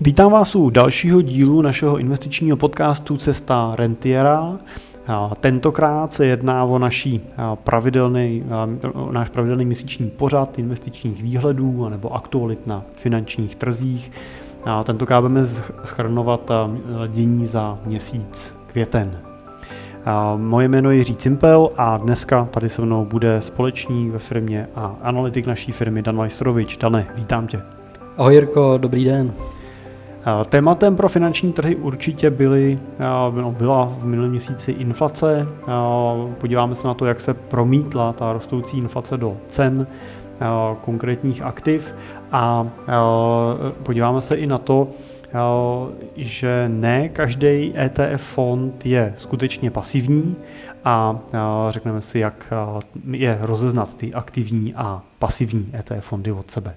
Vítám vás u dalšího dílu našeho investičního podcastu Cesta Rentiera. Tentokrát se jedná o naší pravidelný, náš pravidelný měsíční pořad investičních výhledů nebo aktualit na finančních trzích. Tentokrát budeme schrnovat dění za měsíc květen. Moje jméno je Jiří Cimpel a dneska tady se mnou bude společník ve firmě a analytik naší firmy Dan Vajstrovič. Dane, vítám tě. Ahoj Jirko, dobrý den. Tématem pro finanční trhy určitě byly, no, byla v minulém měsíci inflace. Podíváme se na to, jak se promítla ta rostoucí inflace do cen konkrétních aktiv a podíváme se i na to, že ne každý ETF fond je skutečně pasivní a řekneme si, jak je rozeznat ty aktivní a pasivní ETF fondy od sebe.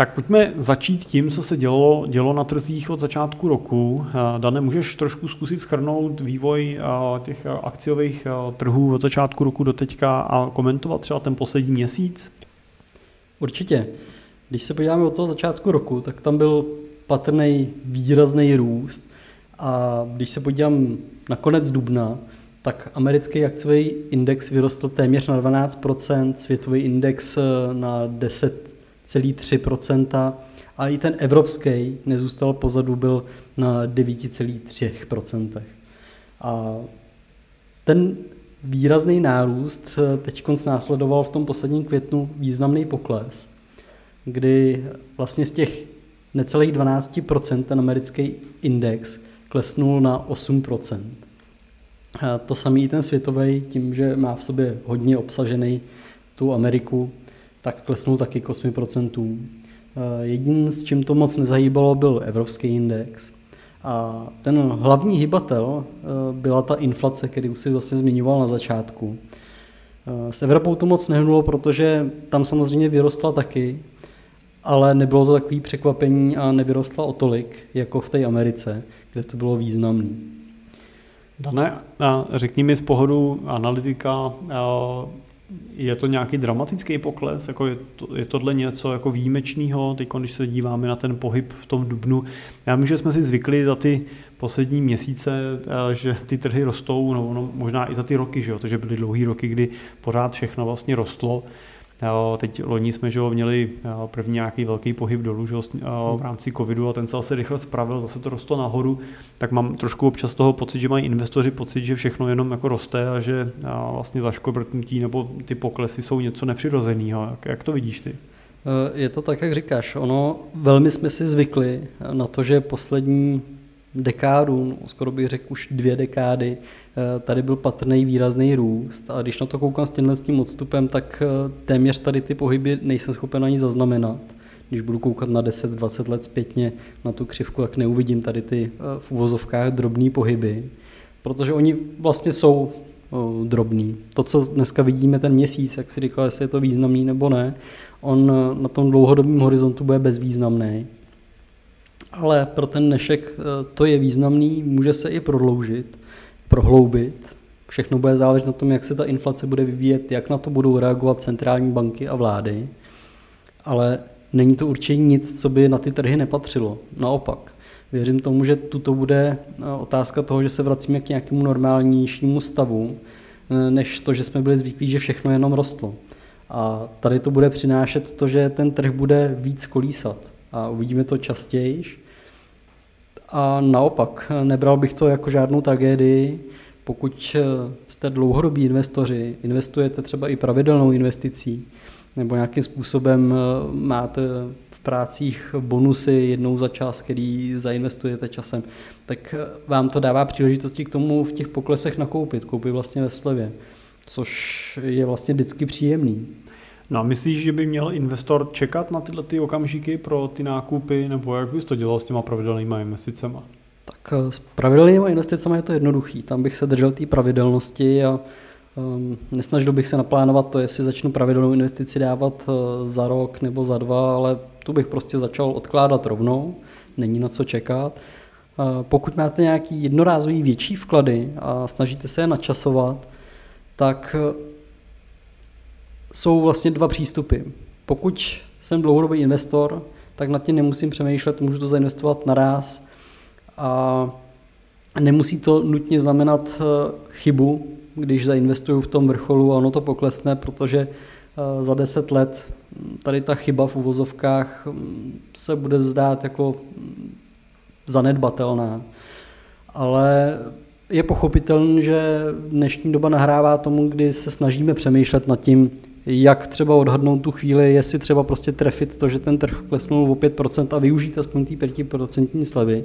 Tak pojďme začít tím, co se dělo, dělo na trzích od začátku roku. Dane, můžeš trošku zkusit schrnout vývoj těch akciových trhů od začátku roku do teďka a komentovat třeba ten poslední měsíc? Určitě. Když se podíváme od toho začátku roku, tak tam byl patrný výrazný růst. A když se podívám na konec dubna, tak americký akciový index vyrostl téměř na 12%, světový index na 10,3% a i ten evropský nezůstal pozadu, byl na 9,3%. A ten výrazný nárůst teď následoval v tom posledním květnu významný pokles, kdy vlastně z těch necelých 12% ten americký index klesnul na 8%. A to samý i ten světový, tím, že má v sobě hodně obsažený tu Ameriku, tak klesnul taky k 8%. Jedin, s čím to moc nezahýbalo, byl evropský index. A ten hlavní hybatel byla ta inflace, který už si zase zmiňoval na začátku. S Evropou to moc nehnulo, protože tam samozřejmě vyrostla taky, ale nebylo to takový překvapení a nevyrostla o tolik, jako v té Americe, kde to bylo významný. Dane, řekni mi z pohledu analytika, je to nějaký dramatický pokles? Jako je, to, je tohle něco jako výjimečného, teď když se díváme na ten pohyb v tom dubnu? Já vím, že jsme si zvykli za ty poslední měsíce, že ty trhy rostou, no, no možná i za ty roky, že jo? to, že byly dlouhé roky, kdy pořád všechno vlastně rostlo. Teď loni jsme že měli první nějaký velký pohyb dolů že v rámci covidu a ten se zase rychle spravil, zase to rostlo nahoru, tak mám trošku občas toho pocit, že mají investoři pocit, že všechno jenom jako roste a že vlastně zaškobrtnutí nebo ty poklesy jsou něco nepřirozeného. Jak, jak to vidíš ty? Je to tak, jak říkáš. Ono velmi jsme si zvykli na to, že poslední dekádu, no, skoro bych řekl už dvě dekády, eh, tady byl patrný výrazný růst a když na to koukám s tímhle s tím odstupem, tak eh, téměř tady ty pohyby nejsem schopen ani zaznamenat. Když budu koukat na 10-20 let zpětně na tu křivku, tak neuvidím tady ty eh, v uvozovkách drobné pohyby, protože oni vlastně jsou drobný. To, co dneska vidíme ten měsíc, jak si říkal, jestli je to významný nebo ne, on na tom dlouhodobém horizontu bude bezvýznamný ale pro ten dnešek eh, to je významný, může se i prodloužit, prohloubit. Všechno bude záležet na tom, jak se ta inflace bude vyvíjet, jak na to budou reagovat centrální banky a vlády. Ale není to určitě nic, co by na ty trhy nepatřilo. Naopak, věřím tomu, že tuto bude eh, otázka toho, že se vracíme k nějakému normálnějšímu stavu, eh, než to, že jsme byli zvyklí, že všechno jenom rostlo. A tady to bude přinášet to, že ten trh bude víc kolísat a uvidíme to častěji. A naopak, nebral bych to jako žádnou tragédii, pokud jste dlouhodobí investoři, investujete třeba i pravidelnou investicí, nebo nějakým způsobem máte v prácích bonusy jednou za čas, který zainvestujete časem, tak vám to dává příležitosti k tomu v těch poklesech nakoupit, koupit vlastně ve slevě, což je vlastně vždycky příjemný. No a myslíš, že by měl investor čekat na tyhle ty okamžiky pro ty nákupy, nebo jak bys to dělal s těma pravidelnými investicemi? Tak eh, s pravidelnými investicemi je to jednoduchý. Tam bych se držel té pravidelnosti a um, nesnažil bych se naplánovat to, jestli začnu pravidelnou investici dávat uh, za rok nebo za dva, ale tu bych prostě začal odkládat rovnou, není na co čekat. Uh, pokud máte nějaký jednorázový větší vklady a snažíte se je načasovat, tak jsou vlastně dva přístupy. Pokud jsem dlouhodobý investor, tak nad tím nemusím přemýšlet, můžu to zainvestovat naraz a nemusí to nutně znamenat eh, chybu, když zainvestuju v tom vrcholu a ono to poklesne, protože eh, za deset let hm, tady ta chyba v uvozovkách hm, se bude zdát jako hm, zanedbatelná. Ale je pochopitelné, že dnešní doba nahrává tomu, kdy se snažíme přemýšlet nad tím, jak třeba odhadnout tu chvíli, jestli třeba prostě trefit to, že ten trh klesnul o 5% a využít aspoň té 5% slevy,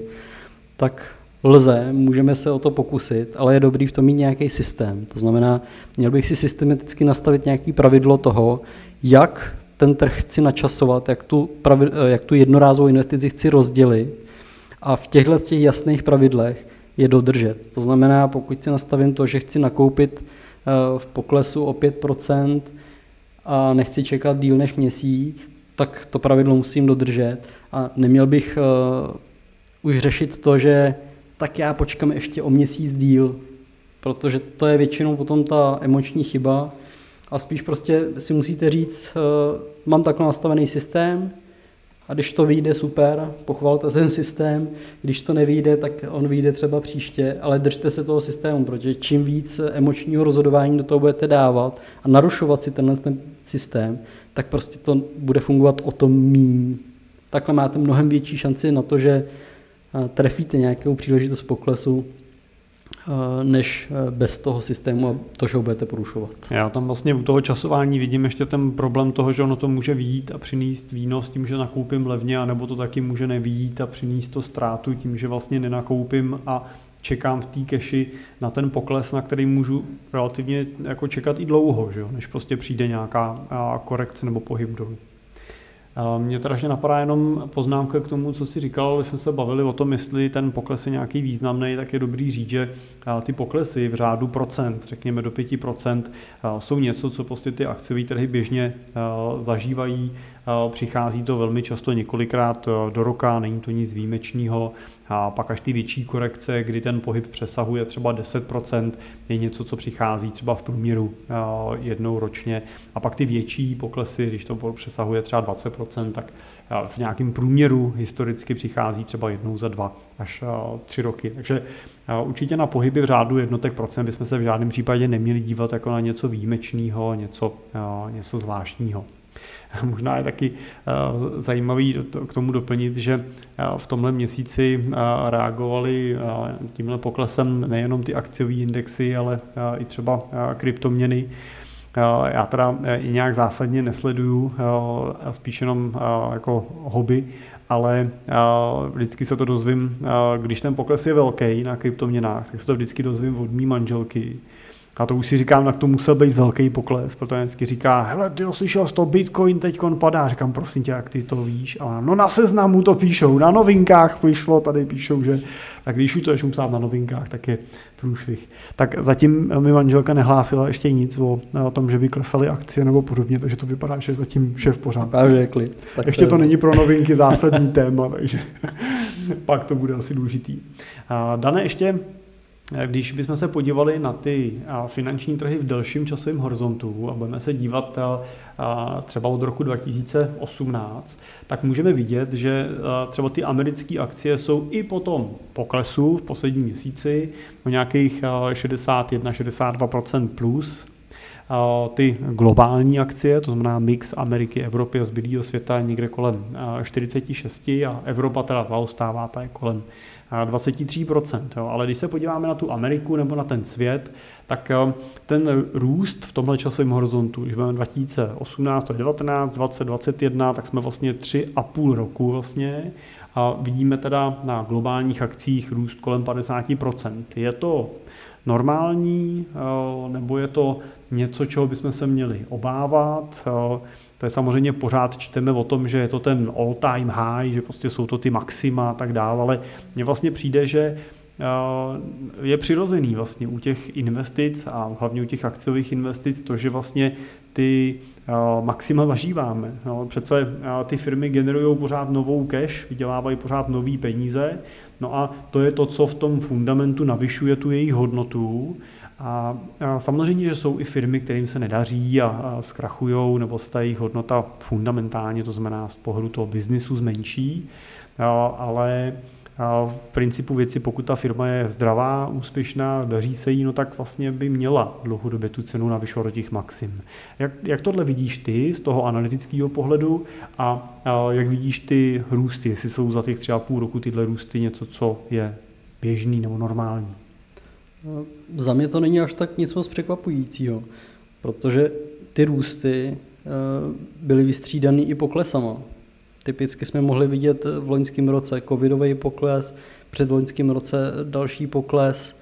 tak lze, můžeme se o to pokusit, ale je dobrý v tom mít nějaký systém. To znamená, měl bych si systematicky nastavit nějaký pravidlo toho, jak ten trh chci načasovat, jak tu, pravi, jak tu jednorázovou investici chci rozdělit a v těchto těch jasných pravidlech je dodržet. To znamená, pokud si nastavím to, že chci nakoupit eh, v poklesu o 5% a nechci čekat díl než měsíc, tak to pravidlo musím dodržet. A neměl bych uh, už řešit to, že tak já počkám ještě o měsíc díl, protože to je většinou potom ta emoční chyba. A spíš prostě si musíte říct, uh, mám takhle nastavený systém, a když to vyjde, super, pochvalte ten systém. Když to nevyjde, tak on vyjde třeba příště, ale držte se toho systému, protože čím víc emočního rozhodování do toho budete dávat a narušovat si tenhle ten systém, tak prostě to bude fungovat o tom míň. Takhle máte mnohem větší šanci na to, že eh, trefíte nějakou příležitost poklesu, než eh, bez toho systému a to, že ho budete porušovat. Já tam vlastně u toho časování vidím ještě ten problém toho, že ono to může výjít a přinést výnos tím, že nakoupím levně, anebo to taky může nevýjít a přinést to ztrátu tím, že vlastně nenakoupím a čekám v té keši na ten pokles, na který můžu relativně jako čekat i dlouho, že jo, než prostě přijde nějaká korekce nebo pohyb dolů. Mě teda že napadá jenom poznámka k tomu, co jsi říkal, když jsme se bavili o tom, jestli ten pokles je nějaký významný, tak je dobrý říct, že ty poklesy v řádu procent, řekněme do 5%, jsou něco, co prostě ty akciové trhy běžně zažívají. Přichází to velmi často několikrát do roka, není to nic výjimečného. A pak až ty větší korekce, kdy ten pohyb přesahuje třeba 10%, je něco, co přichází třeba v průměru jednou ročně. A pak ty větší poklesy, když to přesahuje třeba 20%, tak v nějakém průměru historicky přichází třeba jednou za dva až tři roky. Takže určitě na pohyby v řádu jednotek procent bychom se v žádném případě neměli dívat jako na něco výjimečného, něco, něco zvláštního. Možná je taky eh, zajímavý k tomu doplnit, že eh, v tomhle měsíci eh, reagovali tímhle poklesem nejenom ty akciové indexy, ale i třeba kryptoměny. Já teda i nějak zásadně nesleduju, spíš jenom jako hobby, ale vždycky se to dozvím, když ten pokles je velký na kryptoměnách, tak se to vždycky dozvím od mý manželky, a to už si říkám, tak to musel být velký pokles, protože vždycky říká, hele, ty slyšel, to Bitcoin teď padá. Říkám, prosím tě, jak ty to víš? A no na seznamu to píšou, na novinkách vyšlo, tady píšou, že tak když už to ještě psát na novinkách, tak je průšvih. Tak zatím mi manželka nehlásila ještě nic o, o tom, že by klesaly akcie nebo podobně, takže to vypadá, že zatím vše v pořádku. Takže klid. Tak ještě to není pro novinky zásadní téma, takže pak to bude asi důležitý. A Dane, ještě když bychom se podívali na ty finanční trhy v delším časovém horizontu a budeme se dívat třeba od roku 2018, tak můžeme vidět, že třeba ty americké akcie jsou i po tom poklesu v posledním měsíci o nějakých 61-62% plus. Ty globální akcie, to znamená mix Ameriky, Evropy a zbylého světa někde kolem 46 a Evropa teda zaostává, ta je kolem 23%. Jo. Ale když se podíváme na tu Ameriku nebo na ten svět, tak ten růst v tomhle časovém horizontu, když budeme 2018, 2019, 2021, tak jsme vlastně 3,5 roku vlastně a vidíme teda na globálních akcích růst kolem 50%. Je to normální, nebo je to něco, čeho bychom se měli obávat? To je samozřejmě pořád čteme o tom, že je to ten all-time high, že prostě jsou to ty maxima a tak dále, ale mně vlastně přijde, že eh, je přirozený vlastně u těch investic a hlavně u těch akciových investic to, že vlastně ty eh, maxima zažíváme. No, přece eh, ty firmy generují pořád novou cash, vydělávají pořád nové peníze, no a to je to, co v tom fundamentu navyšuje tu jejich hodnotu A, samozřejmě, že jsou i firmy, kterým se nedaří a, zkrachují, nebo se ta jejich hodnota fundamentálně, to znamená z pohledu toho biznisu zmenší, ale v principu věci, pokud ta firma je zdravá, úspěšná, daří se jí, no tak vlastně by měla dlouhodobě tu cenu navyšovat do těch maxim. Jak, jak tohle vidíš ty z toho analytického pohledu a, a jak vidíš ty růsty, jestli jsou za těch třeba půl roku tyhle růsty něco, co je běžný nebo normální? Za mě to není až tak nic moc překvapujícího, protože ty růsty eh, byly vystřídaný i poklesama. Typicky jsme mohli vidět v loňském roce covidový pokles, před loňským roce další pokles,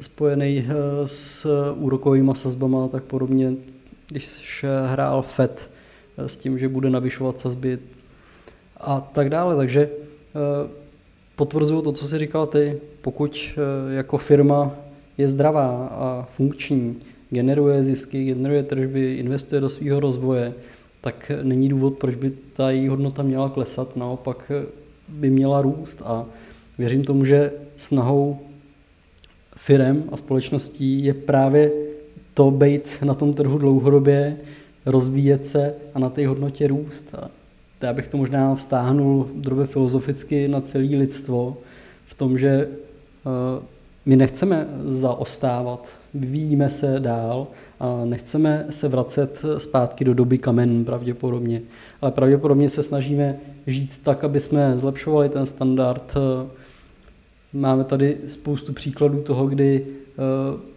spojený eh, s úrokovými sazbama a tak podobně, když hrál FED eh, s tím, že bude navyšovat sazby a tak dále. Takže potvrzuju to, co jsi říkal ty. Pokud jako firma je zdravá a funkční, generuje zisky, generuje tržby, investuje do svého rozvoje, tak není důvod, proč by ta její hodnota měla klesat, naopak by měla růst a věřím tomu, že snahou firem a společností je právě to být na tom trhu dlouhodobě, rozvíjet se a na té hodnotě růst. Já bych to možná vztáhnul drobě filozoficky na celé lidstvo v tom, že eh, my nechceme zaostávat, vyvíjíme se dál a nechceme se vracet zpátky do doby kamen pravděpodobně, ale pravděpodobně se snažíme žít tak, aby jsme zlepšovali ten standard. Máme tady spoustu příkladů toho, kdy eh,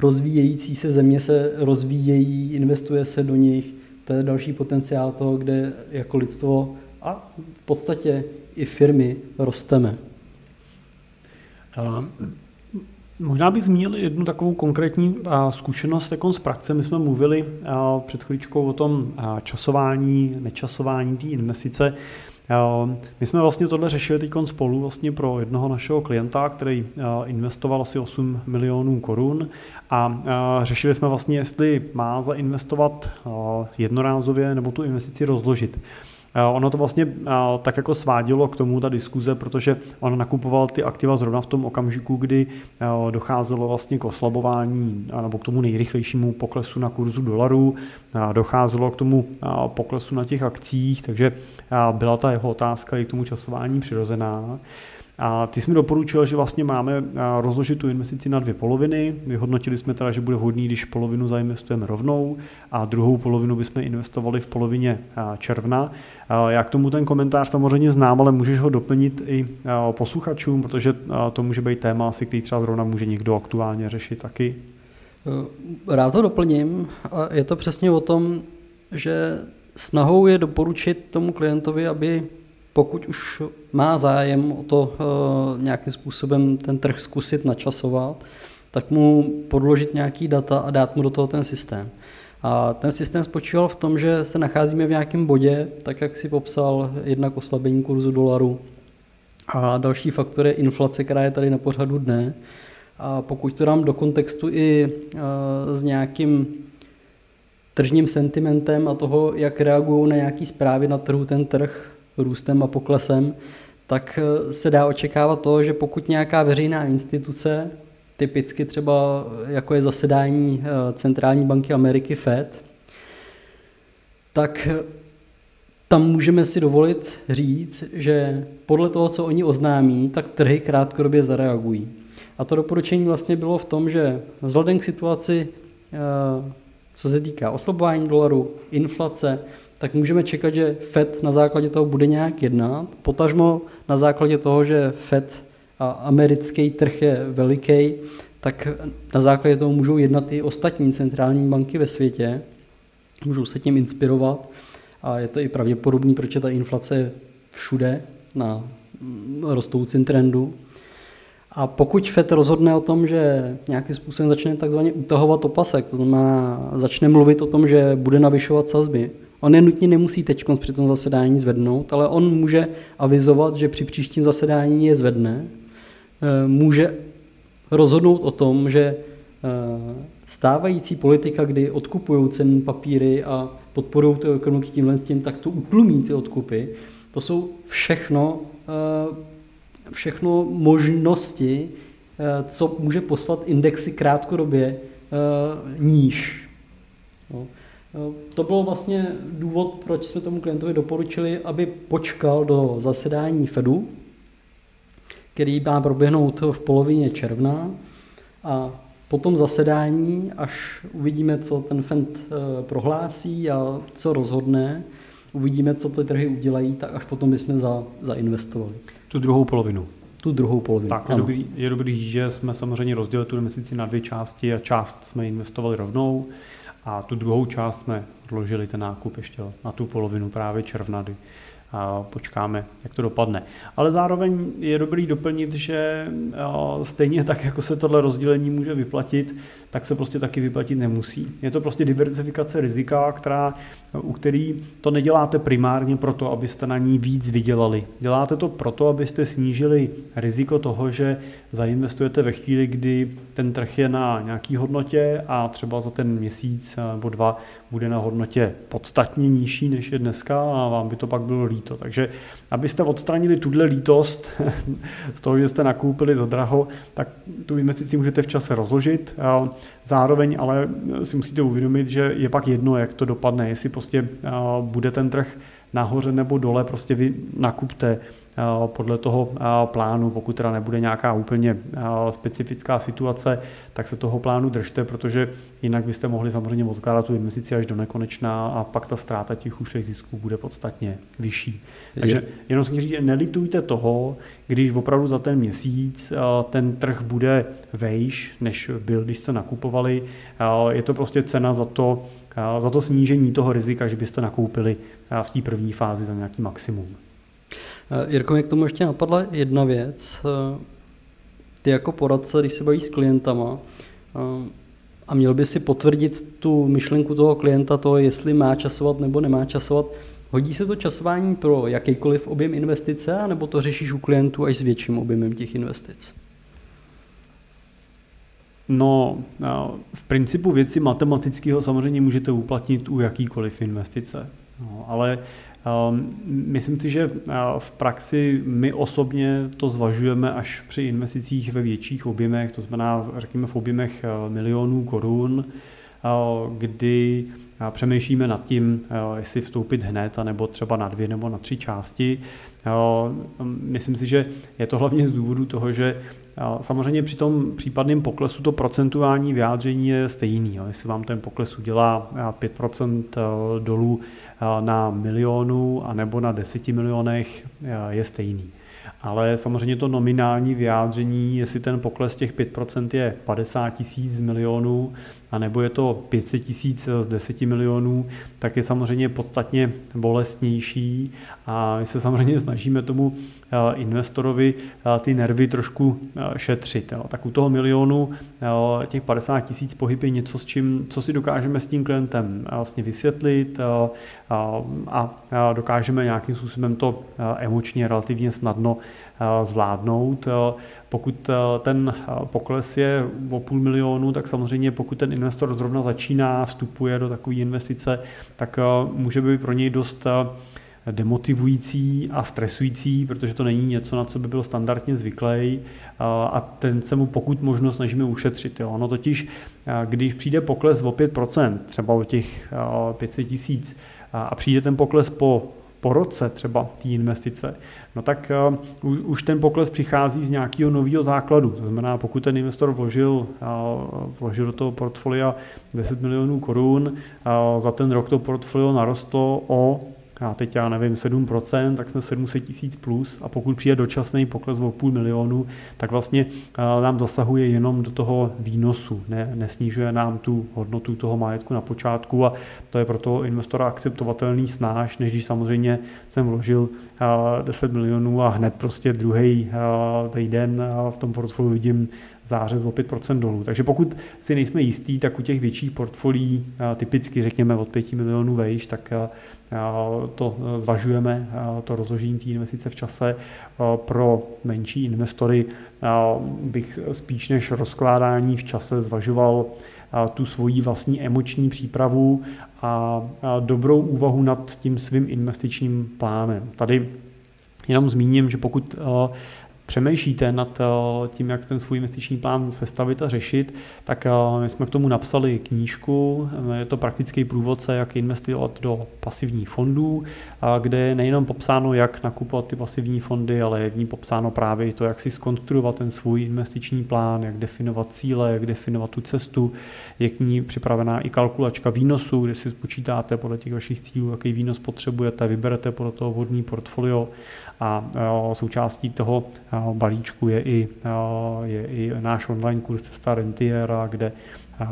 rozvíjející se země se rozvíjejí, investuje se do nich. To je další potenciál toho, kde jako lidstvo a v podstatě i firmy rosteme. Možná bych zmínil jednu takovou konkrétní zkušenost jako z praxe. My jsme mluvili před chvíličkou o tom časování, nečasování té investice. My jsme vlastně tohle řešili teď spolu vlastně pro jednoho našeho klienta, který investoval asi 8 milionů korun a řešili jsme vlastně, jestli má zainvestovat jednorázově nebo tu investici rozložit. Ono to vlastně tak jako svádělo k tomu ta diskuze, protože on nakupoval ty aktiva zrovna v tom okamžiku, kdy docházelo vlastně k oslabování nebo k tomu nejrychlejšímu poklesu na kurzu dolaru, docházelo k tomu poklesu na těch akcích, takže byla ta jeho otázka i k tomu časování přirozená. A ty jsi mi doporučil, že vlastně máme rozložit tu investici na dvě poloviny. Vyhodnotili jsme teda, že bude vhodný, když polovinu zainvestujeme rovnou a druhou polovinu bychom investovali v polovině června. Já k tomu ten komentář samozřejmě znám, ale můžeš ho doplnit i posluchačům, protože to může být téma, asi který třeba zrovna může někdo aktuálně řešit taky. Rád to doplním. Je to přesně o tom, že snahou je doporučit tomu klientovi, aby pokud už má zájem o to uh, nějakým způsobem ten trh zkusit načasovat, tak mu podložit nějaký data a dát mu do toho ten systém. A ten systém spočíval v tom, že se nacházíme v nějakém bodě, tak jak si popsal, jednak oslabení kurzu dolaru a další faktor je inflace, která je tady na pořadu dne. A pokud to dám do kontextu i uh, s nějakým tržním sentimentem a toho, jak reagují na nějaké zprávy na trhu ten trh, růstem a poklesem, tak eh, se dá očekávat to, že pokud nějaká veřejná instituce, typicky třeba jako je zasedání eh, Centrální banky Ameriky Fed, tak eh, tam můžeme si dovolit říct, že podle toho, co oni oznámí, tak trhy krátkodobě zareagují. A to doporučení vlastně bylo v tom, že vzhledem k situaci, co se týká oslabování dolaru, inflace, tak můžeme čekat, že FED na základě toho bude nějak jednat. Potažmo na základě toho, že FED a americký trh je veliký, tak na základě toho můžou jednat i ostatní centrální banky ve světě. Můžou se tím inspirovat a je to i pravděpodobný, proč je ta inflace všude na rostoucím trendu. A pokud FED rozhodne o tom, že nějakým způsobem začne takzvaně utahovat opasek, to znamená začne mluvit o tom, že bude navyšovat sazby, On je nutně nemusí teď při tom zasedání zvednout, ale on může avizovat, že při příštím zasedání je zvedne. Eh, může rozhodnout o tom, že eh, stávající politika, kdy odkupují cenné papíry a podporují tu ekonomiku tímhle s tím, tak to utlumí ty odkupy. To jsou všechno, eh, všechno možnosti, co může poslat indexy krátkodobě níž. No. To bylo vlastně důvod, proč jsme tomu klientovi doporučili, aby počkal do zasedání Fedu, který má proběhnout v polovině června a po tom zasedání, až uvidíme, co ten Fed eh, prohlásí a co rozhodne, uvidíme, co ty trhy udělají, tak až potom bychom za, zainvestovali. Tu druhou polovinu. Tu druhou polovinu. Tak, je dobrý, je dobrý, že jsme samozřejmě rozdělili tu investici na dvě části a část jsme investovali rovnou a tu druhou část jsme odložili ten nákup ještě na tu polovinu právě června, kdy počkáme, jak to dopadne. Ale zároveň je dobrý doplnit, že stejně tak, jako se tohle rozdělení může vyplatit, tak se prostě taky vyplatit nemusí. Je to prostě diversifikace rizika, která, u který to neděláte primárně proto, abyste na ní víc vydělali. Děláte to proto, abyste snížili riziko toho, že zainvestujete ve chvíli, kdy ten trh je na nějaký hodnotě a třeba za ten měsíc nebo dva bude na hodnotě podstatně nižší než je dneska a vám by to pak bylo líto. Takže abyste odstranili tuhle lítost z toho, že jste nakoupili za draho, tak tu investici můžete v čase rozložit. Zároveň ale si musíte uvědomit, že je pak jedno, jak to dopadne, jestli prostě bude ten trh nahoře nebo dole, prostě vy nakupte podle toho eh, plánu, pokud teda nebude nějaká úplně eh, specifická situace, tak se toho plánu držte, protože jinak byste mohli samozřejmě odkládat tu investici až do nekonečná a pak ta ztráta těch ušlých zisků bude podstatně vyšší. Takže jenom si říct, nelitujte toho, když opravdu za ten měsíc ten trh bude vejš, než byl, když jste nakupovali. Je to prostě cena za to, za to snížení toho rizika, že byste nakoupili v té první fázi za nějaký maximum. Eh, Jirko, mě k tomu ještě napadla jedna věc. Eh, ty jako poradce, když se bavíš s klientama eh, a měl by si potvrdit tu myšlenku toho klienta, to, jestli má časovat nebo nemá časovat, hodí se to časování pro jakýkoliv objem investice, nebo to řešíš u klientů až s větším objemem těch investic? No, v principu věci matematického samozřejmě můžete uplatnit u jakýkoliv investice. No, ale myslím si, že eh, v praxi my osobně to zvažujeme až při investicích ve větších objemech, to znamená, řekněme, v objemech eh, milionů korun, eh, kdy přemýšlíme nad tím, jestli vstoupit hned, nebo třeba na dvě nebo na tři části. Myslím si, že je to hlavně z důvodu toho, že Samozřejmě při tom případném poklesu to procentuální vyjádření je stejný. Jestli vám ten pokles udělá 5% dolů na milionu a nebo na 10 milionech, je stejný. Ale samozřejmě to nominální vyjádření, jestli ten pokles těch 5% je 50 tisíc milionů, anebo je to 500 tisíc z 10 milionů, tak je samozřejmě podstatně bolestnější a my se samozřejmě snažíme tomu eh, investorovi eh, ty nervy trošku eh, šetřit. Tak u toho milionu těch 50 tisíc pohyb je něco, s čím, co si dokážeme s tím klientem vlastně vysvětlit a dokážeme nějakým způsobem to emočně relativně snadno zvládnout. Pokud ten pokles je o půl milionu, tak samozřejmě pokud ten investor zrovna začíná, vstupuje do takové investice, tak může být pro něj dost demotivující a stresující, protože to není něco, na co by byl standardně zvyklý a ten se mu pokud možno snažíme ušetřit. Jo. Ono totiž, když přijde pokles o 5%, třeba o těch 500 tisíc, a přijde ten pokles po po roce třeba té investice, no tak uh, už ten pokles přichází z nějakého nového základu. To znamená, pokud ten investor vložil, uh, vložil do toho portfolia 10 milionů korun, uh, za ten rok to portfolio narostlo o a teď já nevím, 7%, tak jsme 700 tisíc plus. A pokud přijde dočasný pokles o půl milionu, tak vlastně nám zasahuje jenom do toho výnosu, ne, nesnižuje nám tu hodnotu toho majetku na počátku a to je pro toho investora akceptovatelný snáš, než když samozřejmě jsem vložil 10 milionů a hned prostě druhý týden v tom portfoliu vidím zářez o 5% dolů. Takže pokud si nejsme jistí, tak u těch větších portfolií, typicky řekněme od 5 milionů vejš, tak to zvažujeme, to rozložení té investice v čase. Pro menší investory bych spíš než rozkládání v čase zvažoval tu svoji vlastní emoční přípravu a dobrou úvahu nad tím svým investičním plánem. Tady jenom zmíním, že pokud přemýšlíte nad eh, tím, jak ten svůj investiční plán sestavit a řešit, tak eh, my jsme k tomu napsali knížku, je to praktický průvodce, jak investovat do pasivních fondů, kde je nejenom popsáno, jak nakupovat ty pasivní fondy, ale je v ní popsáno právě to, jak si skonstruovat ten svůj investiční plán, jak definovat cíle, jak definovat tu cestu, je k ní připravená i kalkulačka výnosu, kde si spočítáte podle těch vašich cílů, jaký výnos potřebujete, vyberete podle toho vhodný portfolio a součástí toho balíčku je i, je i náš online kurz Cesta Rentiera, kde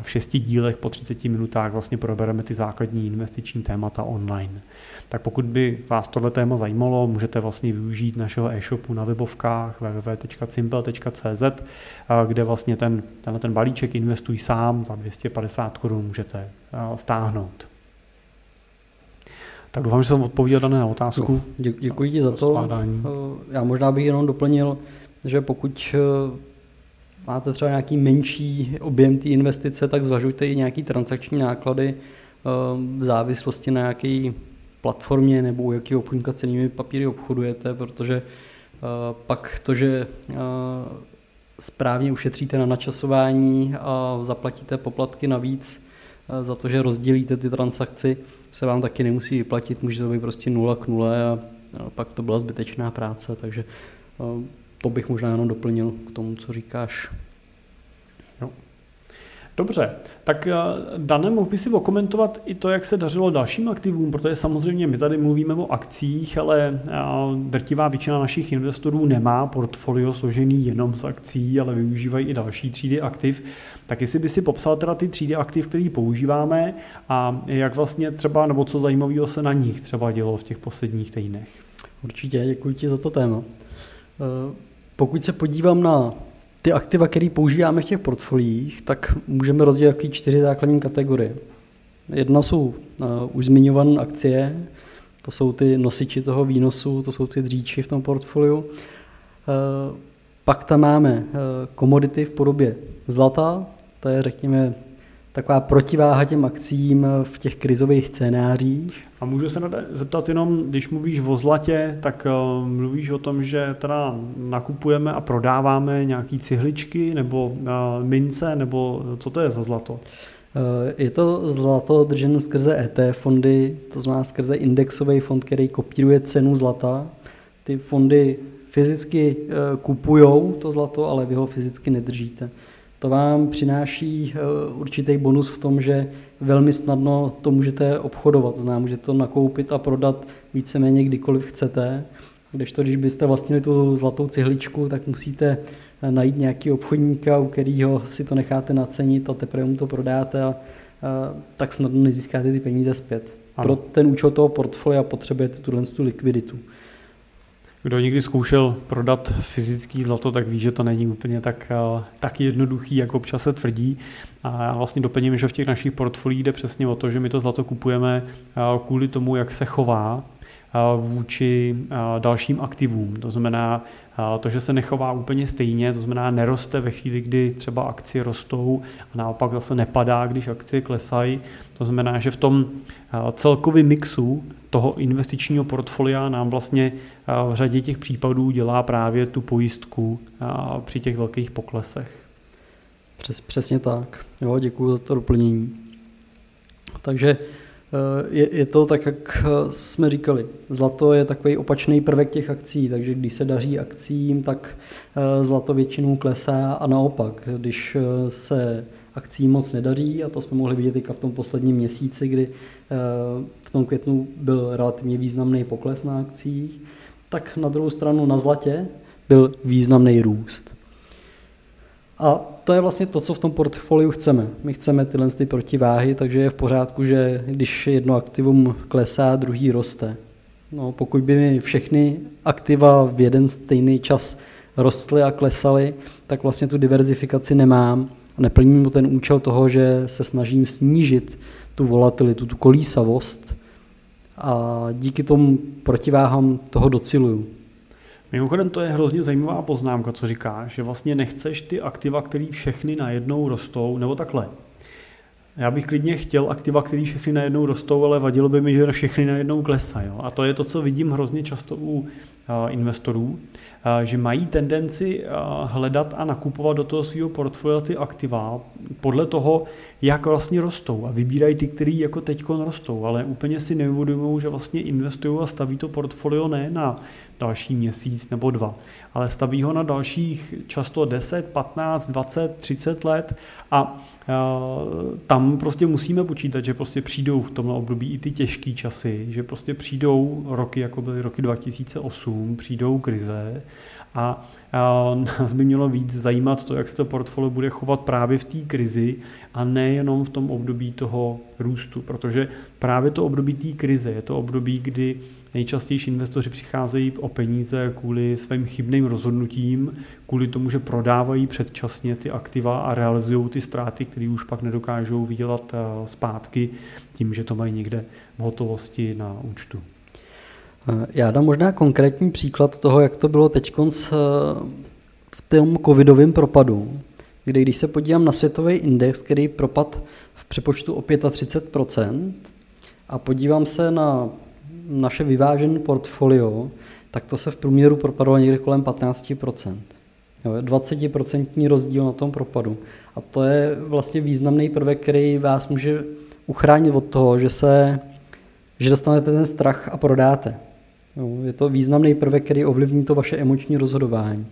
v šesti dílech po 30 minutách vlastně probereme ty základní investiční témata online. Tak pokud by vás tohle téma zajímalo, můžete vlastně využít našeho e-shopu na webovkách www.simple.cz, kde vlastně ten, tenhle ten balíček Investuj sám za 250 korun můžete stáhnout. Tak doufám, že jsem odpověděl na otázku. Dě, děkuji ti za to. Eh, já možná bych jenom doplnil, že pokud eh, máte třeba nějaký menší objem té investice, tak zvažujte i nějaký transakční náklady eh, v závislosti na nějaké platformě nebo u jakého obchodníka cenými papíry obchodujete, protože pak to, že správně ušetříte na načasování a zaplatíte poplatky navíc za to, že rozdělíte ty transakci, se vám taky nemusí vyplatit, může to být prostě nula k nule a pak to byla zbytečná práce, takže to bych možná jenom doplnil k tomu, co říkáš. Dobře, tak Dane, mohl by si okomentovat i to, jak se dařilo dalším aktivům, protože samozřejmě my tady mluvíme o akcích, ale drtivá většina našich investorů nemá portfolio složený jenom z akcí, ale využívají i další třídy aktiv. Tak jestli by si popsal teda ty třídy aktiv, které používáme a jak vlastně třeba, nebo co zajímavého se na nich třeba dělo v těch posledních týdnech. Určitě, děkuji ti za to téma. Eh, pokud se podívám na ty aktiva, které používáme v těch portfoliích, tak můžeme rozdělit jaký čtyři základní kategorie. Jedna jsou uh, už zmiňované akcie, to jsou ty nosiči toho výnosu, to jsou ty dříči v tom portfoliu. Uh, pak tam máme komodity v podobě zlata, to je, řekněme, taková protiváha těm akcím v těch krizových scénářích. A můžu se zeptat jenom, když mluvíš o zlatě, tak uh, mluvíš o tom, že teda nakupujeme a prodáváme nějaký cihličky nebo uh, mince, nebo co to je za zlato? Eh, je to zlato držené skrze ETF fondy, to znamená skrze indexový fond, který kopíruje cenu zlata. Ty fondy fyzicky kupují to zlato, ale vy ho fyzicky nedržíte to vám přináší eh, určitý bonus v tom, že velmi snadno to můžete obchodovat, znamená, můžete to nakoupit a prodat víceméně kdykoliv chcete, to, když byste vlastnili tu zlatou cihličku, tak musíte eh, najít nějaký obchodníka, u kterého si to necháte nacenit a teprve mu to prodáte a, a tak snadno nezískáte ty peníze zpět. Ano. Pro ten účel toho portfolia potřebujete tuhle tu likviditu. Kdo někdy zkoušel prodat fyzický zlato, tak ví, že to není úplně tak, eh, tak jednoduchý, jak občas se tvrdí. A já vlastně doplním, že v těch našich portfoliích jde přesně o to, že my to zlato kupujeme eh, kvůli tomu, jak se chová eh, vůči dalším aktivům. To znamená, to, že se nechová úplně stejně, to znamená neroste ve chvíli, kdy třeba akcie rostou a naopak zase nepadá, když akcie klesají. To znamená, že v tom celkovém mixu toho investičního portfolia nám vlastně v řadě těch případů dělá právě tu pojistku při těch velkých poklesech. Přes, přesně tak. Jo, děkuji za to doplnění. Takže e, je, je to tak, jak jsme říkali. Zlato je takový opačný prvek těch akcí, takže když se daří akcím, tak zlato většinou klesá a naopak, když se akcí moc nedaří a to jsme mohli vidět i v tom posledním měsíci, kdy v tom květnu byl relativně významný pokles na akcích, tak na druhou stranu na zlatě byl významný růst. A to je vlastně to, co v tom portfoliu chceme. My chceme tyhle ty protiváhy, takže je v pořádku, že když jedno aktivum klesá, druhý roste. No, pokud by mi všechny aktiva v jeden stejný čas rostly a klesaly, tak vlastně tu diverzifikaci nemám neplním mu ten účel toho, že se snažím snížit tu volatilitu, tu kolísavost a díky tomu protiváhám toho dociluju. Mimochodem to je hrozně zajímavá poznámka, co říkáš, že vlastně nechceš ty aktiva, které všechny najednou rostou, nebo takhle. Já bych klidně chtěl aktiva, které všechny najednou rostou, ale vadilo by mi, že všechny najednou klesají. A to je to, co vidím hrozně často u investorů, že mají tendenci hledat a nakupovat do toho svého portfolia ty aktiva podle toho, jak vlastně rostou a vybírají ty, který jako teď rostou, ale úplně si neuvědomují, že vlastně investují a staví to portfolio ne na další měsíc nebo dva, ale staví ho na dalších často 10, 15, 20, 30 let a tam prostě musíme počítat, že prostě přijdou v tomhle období i ty těžké časy, že prostě přijdou roky, jako byly roky 2008, přijdou krize a nás by mělo víc zajímat to, jak se to portfolio bude chovat právě v té krizi a nejenom v tom období toho růstu, protože právě to období té krize je to období, kdy nejčastější investoři přicházejí o peníze kvůli svým chybným rozhodnutím, kvůli tomu, že prodávají předčasně ty aktiva a realizují ty ztráty, které už pak nedokážou vydělat eh, zpátky tím, že to mají někde v hotovosti na účtu. Já dám možná konkrétní příklad toho, jak to bylo teď eh, v tom covidovém propadu, kdy když se podívám na světový index, který propad v přepočtu o 35%, a podívám se na naše vyvážené portfolio, tak to se v průměru propadlo někde kolem 15%. 20% rozdíl na tom propadu. A to je vlastně významný prvek, který vás může uchránit od toho, že se že dostanete ten strach a prodáte. Je to významný prvek, který ovlivní to vaše emoční rozhodování.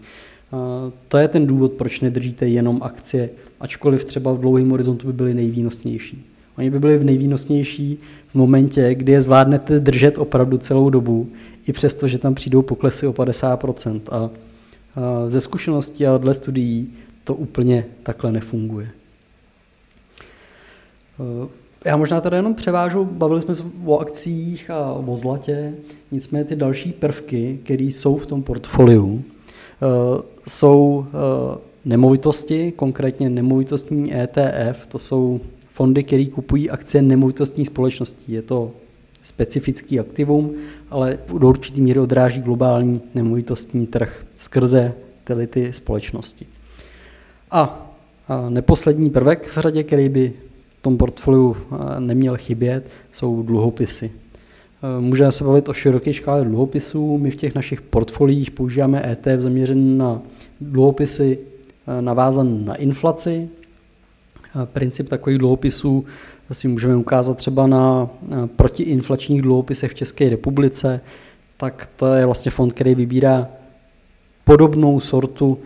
A to je ten důvod, proč nedržíte jenom akcie, ačkoliv třeba v dlouhém horizontu by byly nejvýnosnější. Oni by byli v nejvýnosnější v momentě, kdy je zvládnete držet opravdu celou dobu, i přesto, že tam přijdou poklesy o 50%. A, a ze zkušeností a dle studií to úplně takhle nefunguje. Já možná tady jenom převážu, bavili jsme se o akcích a o zlatě, nicméně ty další prvky, které jsou v tom portfoliu, e, jsou e, nemovitosti, konkrétně nemovitostní ETF, to jsou fondy, které kupují akcie nemovitostních společností. Je to specifický aktivum, ale do určitý míry odráží globální nemovitostní trh skrze ty společnosti. A, neposlední prvek v řadě, který by tom portfoliu neměl chybět, jsou dluhopisy. Můžeme se bavit o široké škále dluhopisů. My v těch našich portfoliích používáme ETF zaměřený na dluhopisy navázané na inflaci, Princip takových dluhopisů si můžeme ukázat třeba na protiinflačních dluhopisech v České republice, tak to je vlastně fond, který vybírá podobnou sortu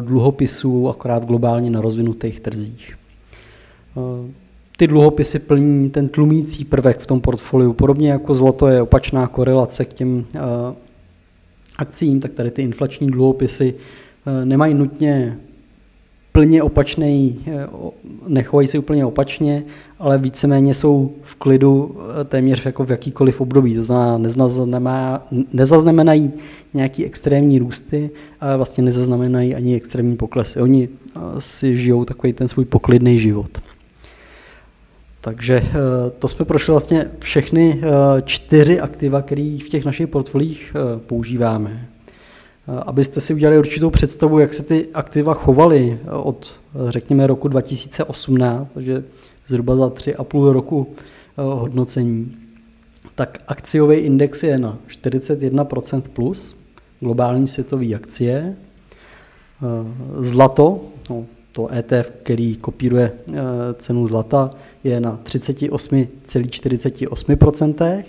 dluhopisů, akorát globálně na rozvinutých trzích. E, ty dluhopisy plní ten tlumící prvek v tom portfoliu. Podobně jako zlato je opačná korelace k těm e, akcím, tak tady ty inflační dluhopisy nemají nutně plně opačný, eh, nechovají se úplně opačně, ale víceméně jsou v klidu eh, téměř jako v jakýkoliv období. To znamená, nezaznamenají nějaký extrémní růsty, ale vlastně nezaznamenají ani extrémní poklesy. Oni eh, si žijou takový ten svůj poklidný život. Takže to jsme prošli vlastně všechny čtyři aktiva, které v těch našich portfolích používáme. Eh, abyste si udělali určitou představu, jak se ty aktiva chovaly eh, od, eh, řekněme, roku 2018, takže zhruba za tři a půl roku hodnocení, tak akciový index je na 41% plus, globální světové akcie. Zlato, no, to ETF, který kopíruje cenu zlata, je na 38,48%.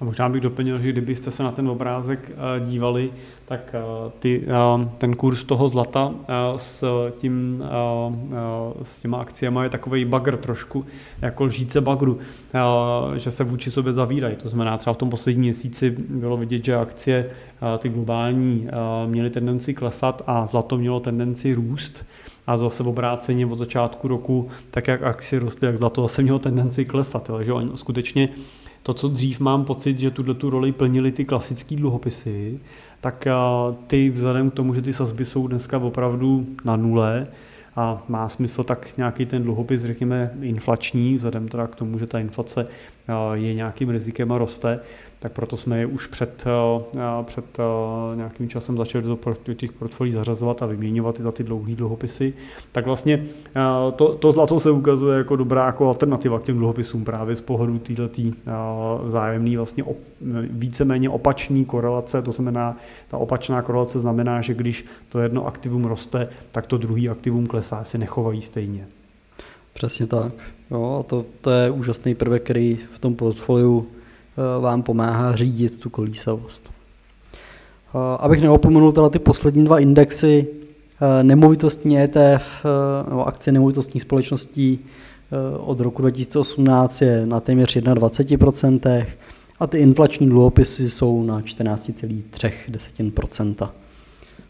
A možná bych doplnil, že kdybyste se na ten obrázek eh, dívali, tak eh, ty, eh, ten kurz toho zlata s, tím, s těma akciemi je takový bagr trošku, jako lžíce bagru, že se vůči sobě zavírají. To znamená, třeba v tom posledním měsíci bylo vidět, že akcie ty globální měly tendenci klesat a zlato mělo tendenci růst a zase obráceně od začátku roku, tak jak akcie rostly, jak zlato zase mělo tendenci klesat. Jo. Že on skutečně to, co dřív mám pocit, že tuhle tu roli plnili ty klasické dluhopisy, tak ty vzhledem k tomu, že ty sazby jsou dneska opravdu na nule, a má smysl tak nějaký ten dluhopis, řekněme, inflační, vzhledem teda k tomu, že ta inflace je nějakým rizikem a roste, tak proto jsme je už před, před nějakým časem začali do, těch portfolií zařazovat a vyměňovat i za ty dlouhé dluhopisy. Tak vlastně to, to zlato se ukazuje jako dobrá jako alternativa k těm dluhopisům právě z pohledu této zájemný vlastně op, víceméně opačný korelace, to znamená, ta opačná korelace znamená, že když to jedno aktivum roste, tak to druhý aktivum klesá, se nechovají stejně. Přesně tak. Jo, a to, to je úžasný prvek, který v tom portfoliu eh, vám pomáhá řídit tu kolísavost. Eh, abych neopomenul teda ty poslední dva indexy, eh, nemovitostní ETF nebo akcie nemovitostních společností od roku 2018 je na téměř 21% a ty inflační dluhopisy jsou na 14,3%.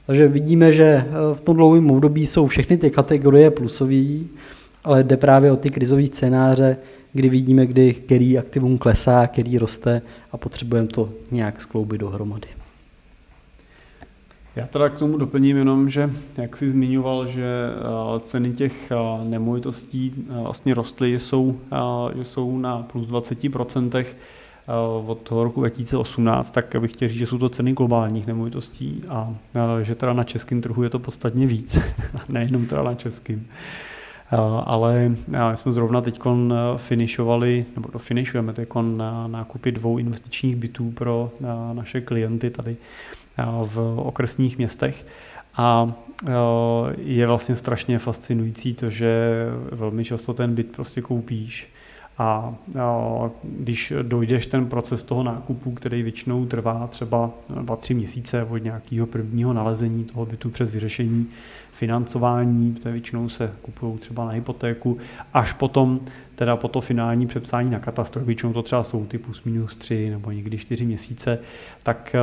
Takže vidíme, že v tom dlouhém období jsou všechny ty kategorie plusové ale jde právě o ty krizové scénáře, kdy vidíme, kdy který aktivum klesá, který roste a potřebujeme to nějak skloubit dohromady. Já teda k tomu doplním jenom, že jak jsi zmiňoval, že eh, ceny těch eh, nemovitostí eh, vlastně rostly, jsou, jsou na plus 20% od toho roku 2018, tak bych chtěl říct, že jsou to ceny globálních nemovitostí a že teda na českém trhu je to podstatně víc, nejenom teda na českém. Eh, ale eh, jsme zrovna teď eh, finišovali, nebo to finišujeme teď na nákupy dvou investičních bytů pro naše klienty tady v okresních městech. A je vlastně strašně fascinující to, že velmi často ten byt prostě koupíš a když dojdeš ten proces toho nákupu, který většinou trvá třeba 2-3 měsíce od nějakého prvního nalezení toho bytu přes vyřešení financování, které většinou se kupují třeba na hypotéku, až potom teda po to finální přepsání na katastro, většinou to třeba jsou ty plus minus 3 nebo někdy 4 měsíce, tak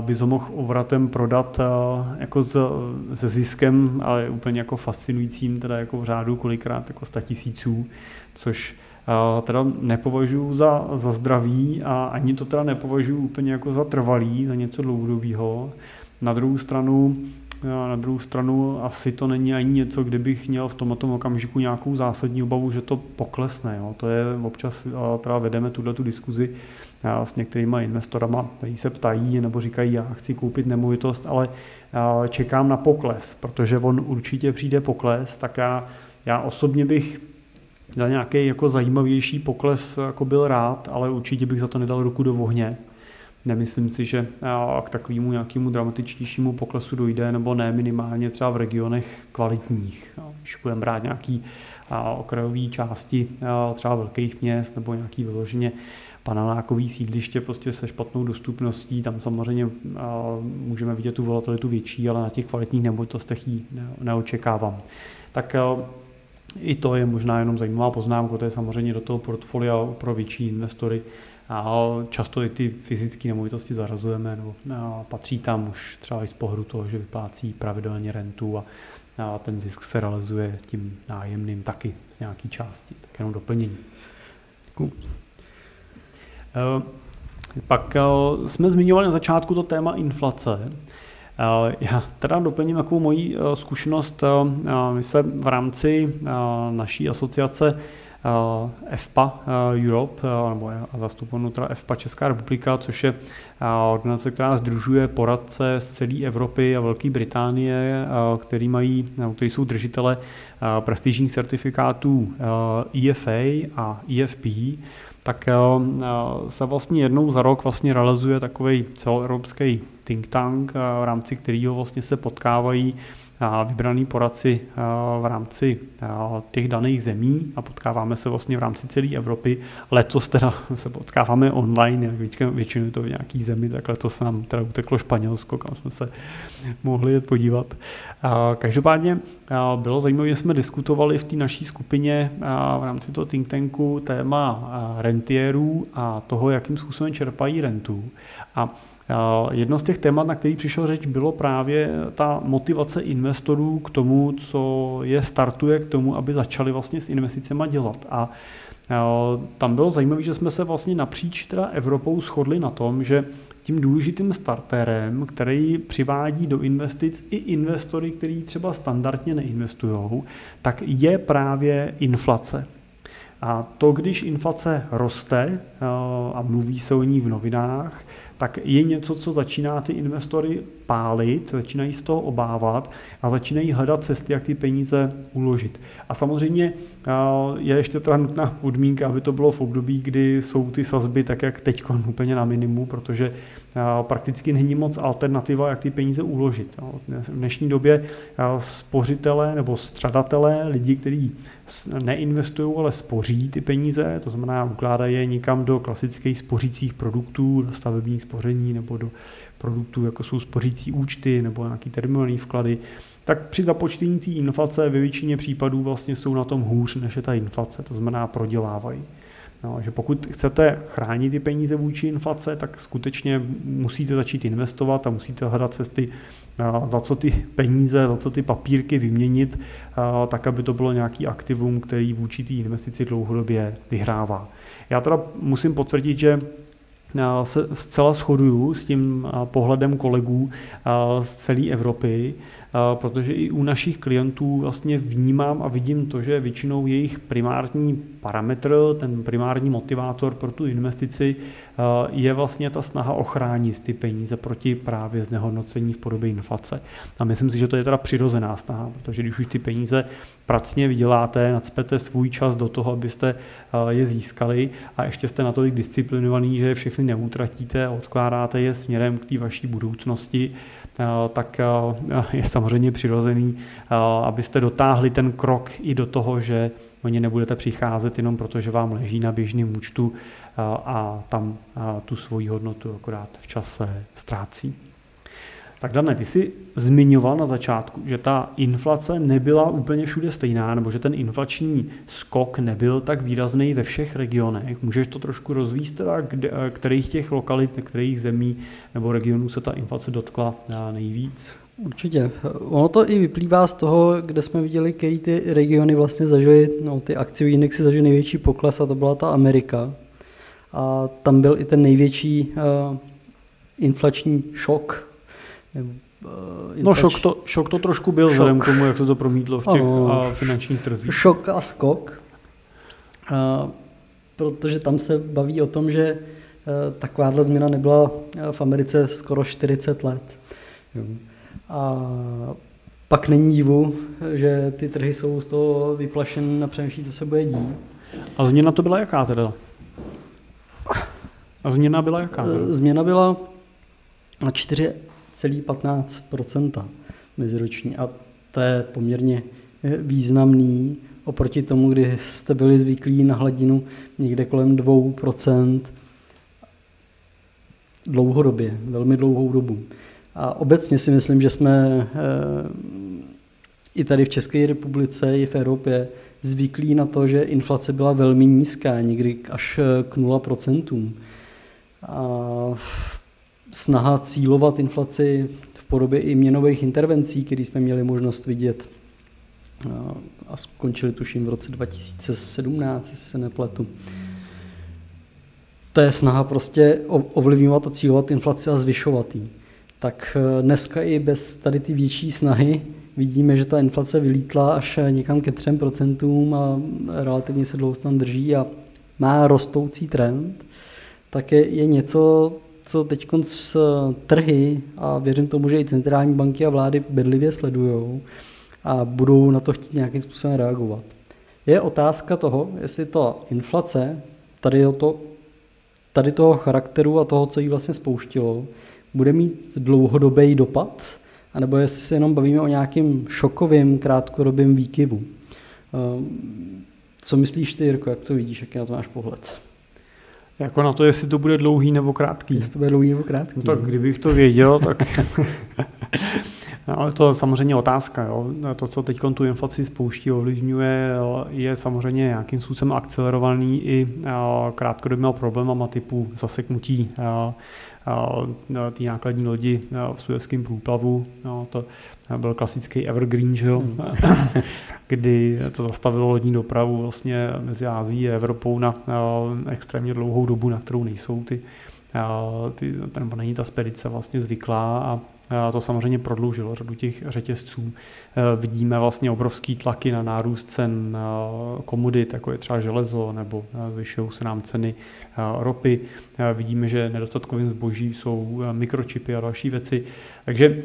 bys ho mohl obratem prodat jako se ziskem, ale úplně jako fascinujícím, teda jako v řádu kolikrát jako 100 tisíců, což teda nepovažuji za, za zdravý a ani to teda nepovažuji úplně jako za trvalý, za něco dlouhodobého. Na druhou stranu na druhou stranu asi to není ani něco, kde bych měl v tomto okamžiku nějakou zásadní obavu, že to poklesne. Jo. To je občas, teda vedeme tuhle tu diskuzi s některýma investorama, kteří se ptají nebo říkají, já chci koupit nemovitost, ale čekám na pokles, protože on určitě přijde pokles, tak já, já osobně bych za nějaký jako zajímavější pokles jako byl rád, ale určitě bych za to nedal ruku do ohně. Nemyslím si, že k takovému nějakému dramatičtějšímu poklesu dojde, nebo ne minimálně třeba v regionech kvalitních. Když budeme brát nějaký okrajové části třeba velkých měst nebo nějaký vyloženě panelákový sídliště prostě se špatnou dostupností, tam samozřejmě můžeme vidět tu volatilitu větší, ale na těch kvalitních nemovitostech ji neočekávám. Tak i to je možná jenom zajímavá poznámka, to je samozřejmě do toho portfolia pro větší investory. A často i ty fyzické nemovitosti zarazujeme, nebo patří tam už třeba i z pohledu toho, že vyplácí pravidelně rentu a, a ten zisk se realizuje tím nájemným taky z nějaké části. Tak jenom doplnění. Děkuji. Eh, pak eh, jsme zmiňovali na začátku to téma inflace. Eh, já teda doplním takovou moji zkušenost. My se v rámci naší asociace FPA Europe, nebo zastupovanou teda FPA Česká republika, což je organizace, která združuje poradce z celé Evropy a Velké Británie, který, mají, který jsou držitele prestižních certifikátů EFA a EFP tak eh, eh, se vlastně jednou za rok vlastně realizuje takový celoevropský think tank, eh, v rámci kterého vlastně se potkávají vybraný poradci v rámci těch daných zemí a potkáváme se vlastně v rámci celé Evropy. Letos teda se potkáváme online, většinou to v nějaký zemi, tak letos nám teda uteklo Španělsko, kam jsme se mohli podívat. Každopádně bylo zajímavé, že jsme diskutovali v té naší skupině v rámci toho think tanku téma rentierů a toho, jakým způsobem čerpají rentu. A Jedno z těch témat, na který přišel řeč, bylo právě ta motivace investorů k tomu, co je startuje k tomu, aby začali vlastně s investicemi dělat. A tam bylo zajímavé, že jsme se vlastně napříč teda Evropou shodli na tom, že tím důležitým starterem, který přivádí do investic i investory, kteří třeba standardně neinvestují, tak je právě inflace. A to, když inflace roste a mluví se o ní v novinách, tak je něco, co začíná ty investory pálit, začínají z toho obávat a začínají hledat cesty, jak ty peníze uložit. A samozřejmě je ještě teda nutná podmínka, aby to bylo v období, kdy jsou ty sazby tak, jak teď úplně na minimu, protože prakticky není moc alternativa, jak ty peníze uložit. V dnešní době spořitele nebo střadatelé, lidi, kteří neinvestují, ale spoří ty peníze, to znamená ukládají je někam do klasických spořících produktů, stavebních spoření nebo do produktů, jako jsou spořící účty nebo nějaký terminální vklady, tak při započtení té inflace ve většině případů vlastně jsou na tom hůř, než je ta inflace, to znamená prodělávají. No, že pokud chcete chránit ty peníze vůči inflace, tak skutečně musíte začít investovat a musíte hledat cesty, za co ty peníze, za co ty papírky vyměnit, tak aby to bylo nějaký aktivum, který vůči té investici dlouhodobě vyhrává. Já teda musím potvrdit, že se zcela shoduju s tím pohledem kolegů z celé Evropy, protože i u našich klientů vlastně vnímám a vidím to, že většinou jejich primární parametr, ten primární motivátor pro tu investici je vlastně ta snaha ochránit ty peníze proti právě znehodnocení v podobě inflace. A myslím si, že to je teda přirozená snaha, protože když už ty peníze pracně vyděláte, nadspete svůj čas do toho, abyste je získali a ještě jste natolik disciplinovaný, že všechny neutratíte a odkládáte je směrem k té vaší budoucnosti, tak je samozřejmě přirozený, abyste dotáhli ten krok i do toho, že o ně nebudete přicházet jenom proto, že vám leží na běžném účtu a tam tu svoji hodnotu akorát v čase ztrácí. Tak Dané, ty jsi zmiňoval na začátku, že ta inflace nebyla úplně všude stejná, nebo že ten inflační skok nebyl tak výrazný ve všech regionech. Můžeš to trošku rozvíst, teda, kde, kterých těch lokalit, kterých zemí nebo regionů se ta inflace dotkla nejvíc? Určitě. Ono to i vyplývá z toho, kde jsme viděli, který ty regiony vlastně zažily, no ty akciové indexy zažily největší pokles a to byla ta Amerika. A tam byl i ten největší uh, inflační šok uh, no šok to, šok to trošku byl, šok. vzhledem k tomu, jak se to promítlo v těch ano, finančních trzích. Šok a skok, uh, protože tam se baví o tom, že uh, takováhle změna nebyla v Americe skoro 40 let. A pak není divu, že ty trhy jsou z toho vyplašen a přemýšlí, co se bude dít. A změna to byla jaká teda? A změna byla jaká? Teda? Změna byla na 4,15% meziroční a to je poměrně významný oproti tomu, kdy jste byli zvyklí na hladinu někde kolem 2% dlouhodobě, velmi dlouhou dobu. A obecně si myslím, že jsme i tady v České republice, i v Evropě zvyklí na to, že inflace byla velmi nízká, někdy až k 0%. A snaha cílovat inflaci v podobě i měnových intervencí, které jsme měli možnost vidět a skončili tuším v roce 2017, jestli se nepletu. To je snaha prostě ovlivňovat a cílovat inflaci a zvyšovat ji. Tak e, dneska i bez tady ty větší snahy vidíme, že ta inflace vylítla až někam ke 3% a relativně se dlouho tam drží a má rostoucí trend, tak je, je něco, co teď z trhy a věřím tomu, že i centrální banky a vlády bedlivě sledují a budou na to chtít nějakým způsobem reagovat. Je otázka toho, jestli ta inflace tady, to, tady toho charakteru a toho, co jí vlastně spouštilo, bude mít dlouhodobý dopad, anebo jestli se jenom bavíme o nějakým šokovým krátkodobým výkyvu. Ehm, co myslíš ty, Jirko, jak to vidíš, jaký na to máš pohled? Jako na to, jestli to bude dlouhý nebo krátký. Jestli to bude dlouhý nebo krátký. No, tak kdybych to věděl, tak... no, ale to je samozřejmě otázka. Jo. To, co teď tu inflaci spouští, ovlivňuje, je samozřejmě nějakým způsobem akcelerovaný i krátkodobými problémama typu zaseknutí té nákladní lodi v Suezském průplavu. No, to byl klasický evergreen, že jo? Hmm. kdy to zastavilo lodní dopravu vlastně mezi Ázií a Evropou na extrémně dlouhou dobu, na kterou nejsou ty, ty nebo není ta spedice vlastně zvyklá a to samozřejmě prodloužilo řadu těch řetězců. Vidíme vlastně obrovský tlaky na nárůst cen komodit, jako je třeba železo, nebo zvyšují se nám ceny ropy. Vidíme, že nedostatkovým zboží jsou mikročipy a další věci. Takže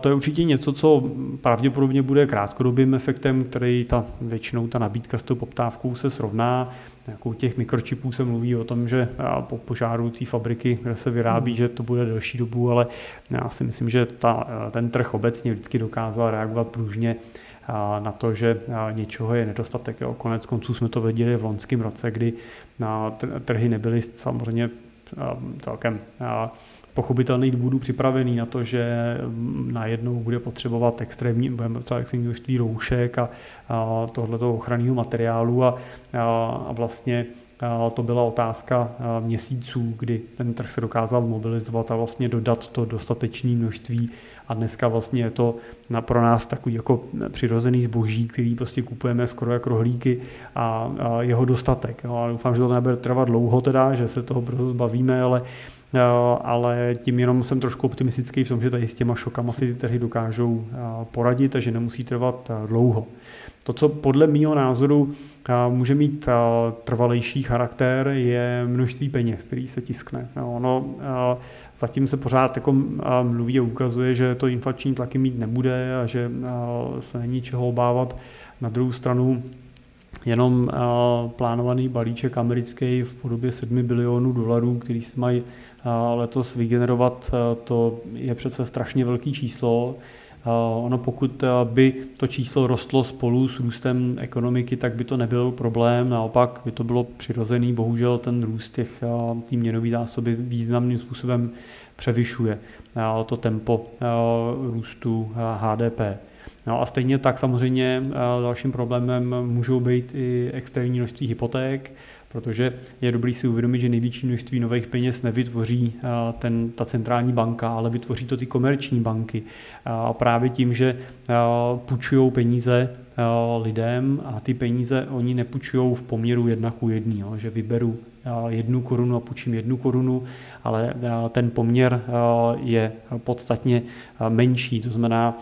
to je určitě něco, co pravděpodobně bude krátkodobým efektem, který ta, většinou ta nabídka s tou poptávkou se srovná. Jako u těch mikročipů se mluví o tom, že po požáru té fabriky, kde se vyrábí, že to bude delší dobu, ale já si myslím, že ta, ten trh obecně vždycky dokázal reagovat pružně na to, že něčeho je nedostatek. Jo. Konec konců jsme to viděli v loňském roce, kdy na trhy nebyly samozřejmě celkem pochopitelných důvodů připravený na to, že najednou bude potřebovat extrémní, budeme extrémní množství roušek a, a tohleto ochranného materiálu a, a, a vlastně to byla otázka měsíců, kdy ten trh se dokázal mobilizovat a vlastně dodat to dostatečné množství a dneska vlastně je to na, pro nás takový jako přirozený zboží, který prostě kupujeme skoro jako rohlíky a, a jeho dostatek. No, a doufám, že to nebude trvat dlouho teda, že se toho brzo zbavíme, ale ale tím jenom jsem trošku optimistický v tom, že tady s těma šokama si ty trhy dokážou poradit a že nemusí trvat dlouho. To, co podle mého názoru může mít trvalejší charakter, je množství peněz, který se tiskne. No, ono zatím se pořád jako mluví a ukazuje, že to inflační tlaky mít nebude a že se není čeho obávat. Na druhou stranu jenom plánovaný balíček americký v podobě 7 bilionů dolarů, který se mají letos vygenerovat, to je přece strašně velký číslo. Ono pokud by to číslo rostlo spolu s růstem ekonomiky, tak by to nebyl problém, naopak by to bylo přirozený, bohužel ten růst těch tý měnový zásoby významným způsobem převyšuje to tempo růstu HDP. No a stejně tak samozřejmě dalším problémem můžou být i extrémní množství hypoték, protože je dobrý si uvědomit, že největší množství nových peněz nevytvoří ten, ta centrální banka, ale vytvoří to ty komerční banky. A právě tím, že půjčují peníze lidem a ty peníze oni nepůjčují v poměru jedna ku jedný, že vyberu jednu korunu a půjčím jednu korunu, ale ten poměr je podstatně menší. To znamená,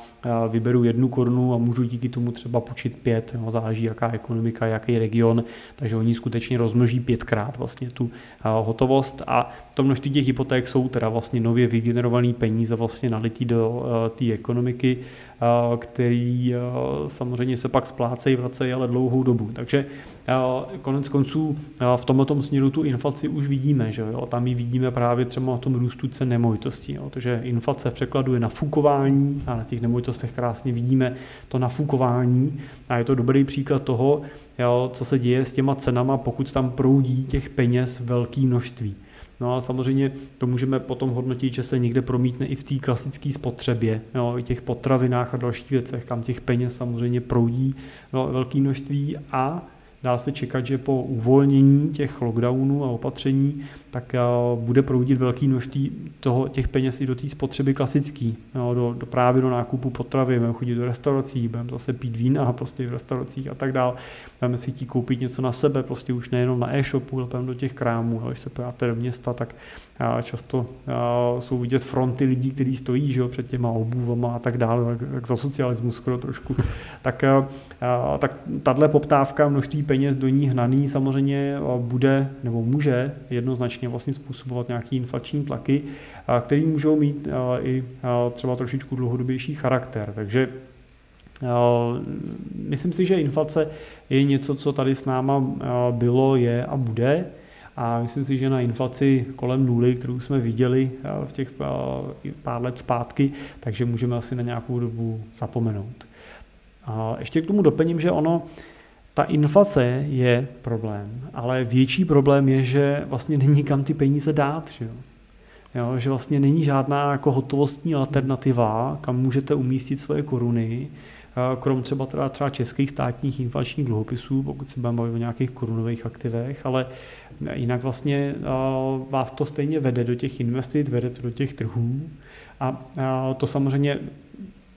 vyberu jednu korunu a můžu díky tomu třeba půjčit pět, no, záleží jaká ekonomika, jaký region, takže oni skutečně rozmnoží pětkrát vlastně tu hotovost. A to množství těch hypoték jsou teda vlastně nově vygenerované peníze vlastně nalitý do té ekonomiky, který samozřejmě se pak splácejí, vracejí, ale dlouhou dobu. Takže konec konců v tomto směru tu inflaci už vidíme, že jo? tam ji vidíme právě třeba na tom růstu cen nemovitostí. Takže inflace v překladu je nafukování a na těch nemovitostech krásně vidíme to nafukování a je to dobrý příklad toho, jo, co se děje s těma cenama, pokud tam proudí těch peněz velké množství. No a samozřejmě to můžeme potom hodnotit, že se někde promítne i v té klasické spotřebě, jo, i těch potravinách a dalších věcech, kam těch peněz samozřejmě proudí velké množství. A dá se čekat, že po uvolnění těch lockdownů a opatření, tak eh, bude proudit velký množství toho, těch peněz i do té spotřeby klasický, jo, do, do, právě do nákupu potravy, budeme chodit do restaurací, budeme zase pít vína prostě v restauracích a tak dále. Budeme si chtít koupit něco na sebe, prostě už nejenom na e-shopu, ale do těch krámů. Jo. Když se pojáte do města, tak a často a jsou vidět fronty lidí, kteří stojí že jo, před těma obůvama a tak dále, jak, za socialismu skoro trošku. tak, tak tahle poptávka, množství peněz do ní hnaný samozřejmě bude nebo může jednoznačně vlastně způsobovat nějaký inflační tlaky, a, který můžou mít i třeba trošičku dlouhodobější charakter. Takže Myslím si, že inflace je něco, co tady s náma bylo, je a bude. A myslím si, že na inflaci kolem nuly, kterou jsme viděli v těch pár let zpátky, takže můžeme asi na nějakou dobu zapomenout. A ještě k tomu doplním, že ono, ta inflace je problém, ale větší problém je, že vlastně není kam ty peníze dát. Že, jo? Jo, že vlastně není žádná jako hotovostní alternativa, kam můžete umístit svoje koruny, krom třeba, teda, třeba českých státních inflačních dluhopisů, pokud se budeme bavit o nějakých korunových aktivech, ale jinak vlastně vás to stejně vede do těch investic, vede to do těch trhů a to samozřejmě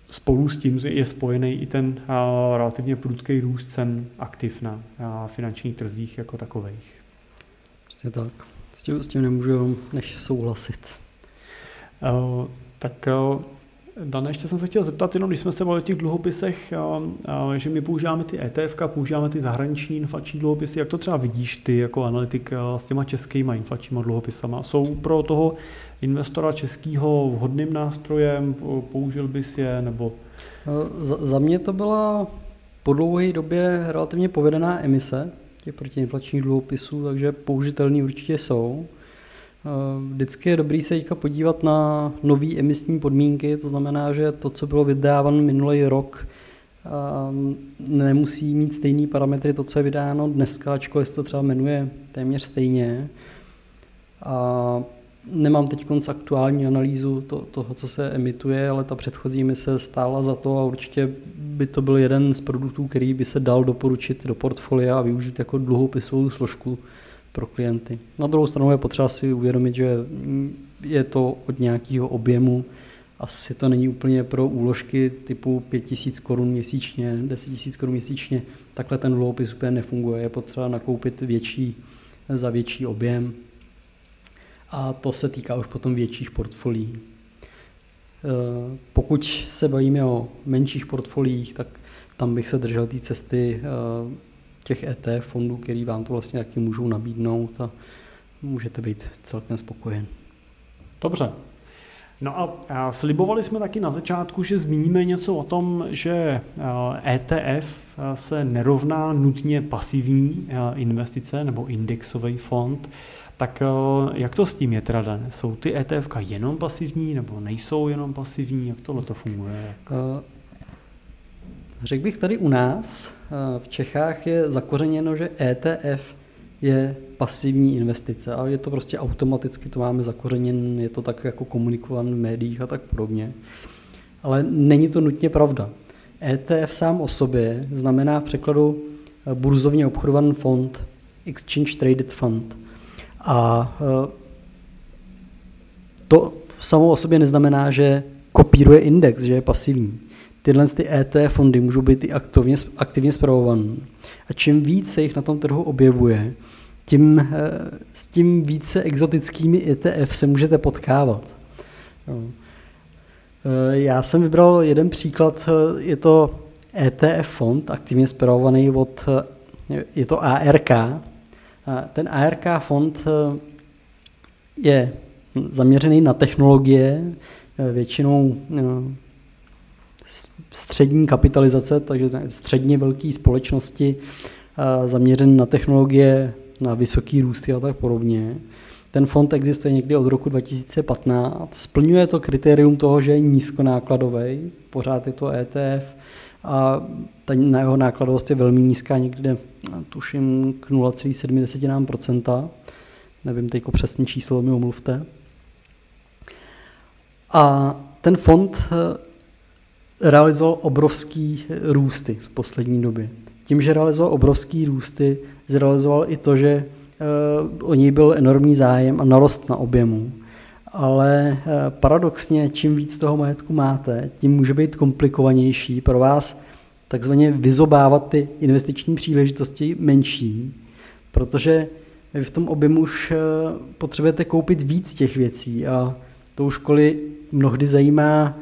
spolu s tím je spojený i ten relativně prudký růst cen aktiv na finančních trzích jako takových. Přesně tak. S tím, s tím nemůžu než souhlasit. Tak Dané, ještě jsem se chtěl zeptat, jenom když jsme se bavili o těch dluhopisech, že my používáme ty ETF, používáme ty zahraniční inflační dluhopisy, jak to třeba vidíš ty jako analytik s těma českými inflačními dluhopisama? Jsou pro toho investora českého vhodným nástrojem, použil bys je, nebo... Za, za mě to byla po dlouhé době relativně povedená emise těch protiinflačních dluhopisů, takže použitelný určitě jsou. Eh, vždycky je dobrý se podívat na nové emisní podmínky, to znamená, že to, co bylo vydáváno minulý rok, eh, nemusí mít stejný parametry to, co je vydáno dneska, ačkoliv se to třeba jmenuje téměř stejně. A nemám teď konc aktuální analýzu to, toho, co se emituje, ale ta předchozí mise stála za to a určitě by to byl jeden z produktů, který by se dal doporučit do portfolia a využít jako dluhopisovou složku pro klienty. Na druhou stranu je potřeba si uvědomit, že je to od nějakého objemu, asi to není úplně pro úložky typu 5000 korun měsíčně, 10 000 korun měsíčně, takhle ten dluhopis úplně nefunguje, je potřeba nakoupit větší, za větší objem a to se týká už potom větších portfolií. E, pokud se bavíme o menších portfoliích, tak tam bych se držel té cesty e, těch ETF fondů, který vám to vlastně taky můžou nabídnout a můžete být celkem spokojen. Dobře. No a slibovali jsme taky na začátku, že zmíníme něco o tom, že ETF se nerovná nutně pasivní investice nebo indexový fond. Tak jak to s tím je teda, Dan? Jsou ty ETF jenom pasivní nebo nejsou jenom pasivní? Jak tohle to funguje? Řekl bych tady u nás, v Čechách je zakořeněno, že ETF je pasivní investice a je to prostě automaticky, to máme zakořeněn, je to tak jako komunikovan v médiích a tak podobně. Ale není to nutně pravda. ETF sám o sobě znamená v překladu burzovně obchodovaný fond, Exchange Traded Fund. A e, to samo o sobě neznamená, že kopíruje index, že je pasivní tyhle ty ETF fondy můžou být i aktivně, aktivně zpravované. A čím víc se jich na tom trhu objevuje, tím, eh, s tím více exotickými ETF se můžete potkávat. Eh, já jsem vybral jeden příklad, eh, je to ETF fond, aktivně zpravovaný od, je to ARK. Ten ARK fond je zaměřený na technologie, většinou střední kapitalizace, takže středně velké společnosti zaměřené na technologie, na vysoký růsty a tak podobně. Ten fond existuje někdy od roku 2015. Splňuje to kritérium toho, že je nízkonákladový, pořád je to ETF a ta na jeho nákladovost je velmi nízká, někde tuším k 0,7%. Nevím teď přesně číslo, mi omluvte. A ten fond realizoval obrovský růsty v poslední době. Tím, že realizoval obrovský růsty, zrealizoval i to, že uh, o něj byl enormní zájem a narost na objemu. Ale uh, paradoxně, čím víc toho majetku máte, tím může být komplikovanější pro vás takzvaně vyzobávat ty investiční příležitosti menší, protože vy v tom objemu už uh, potřebujete koupit víc těch věcí a to už školy mnohdy zajímá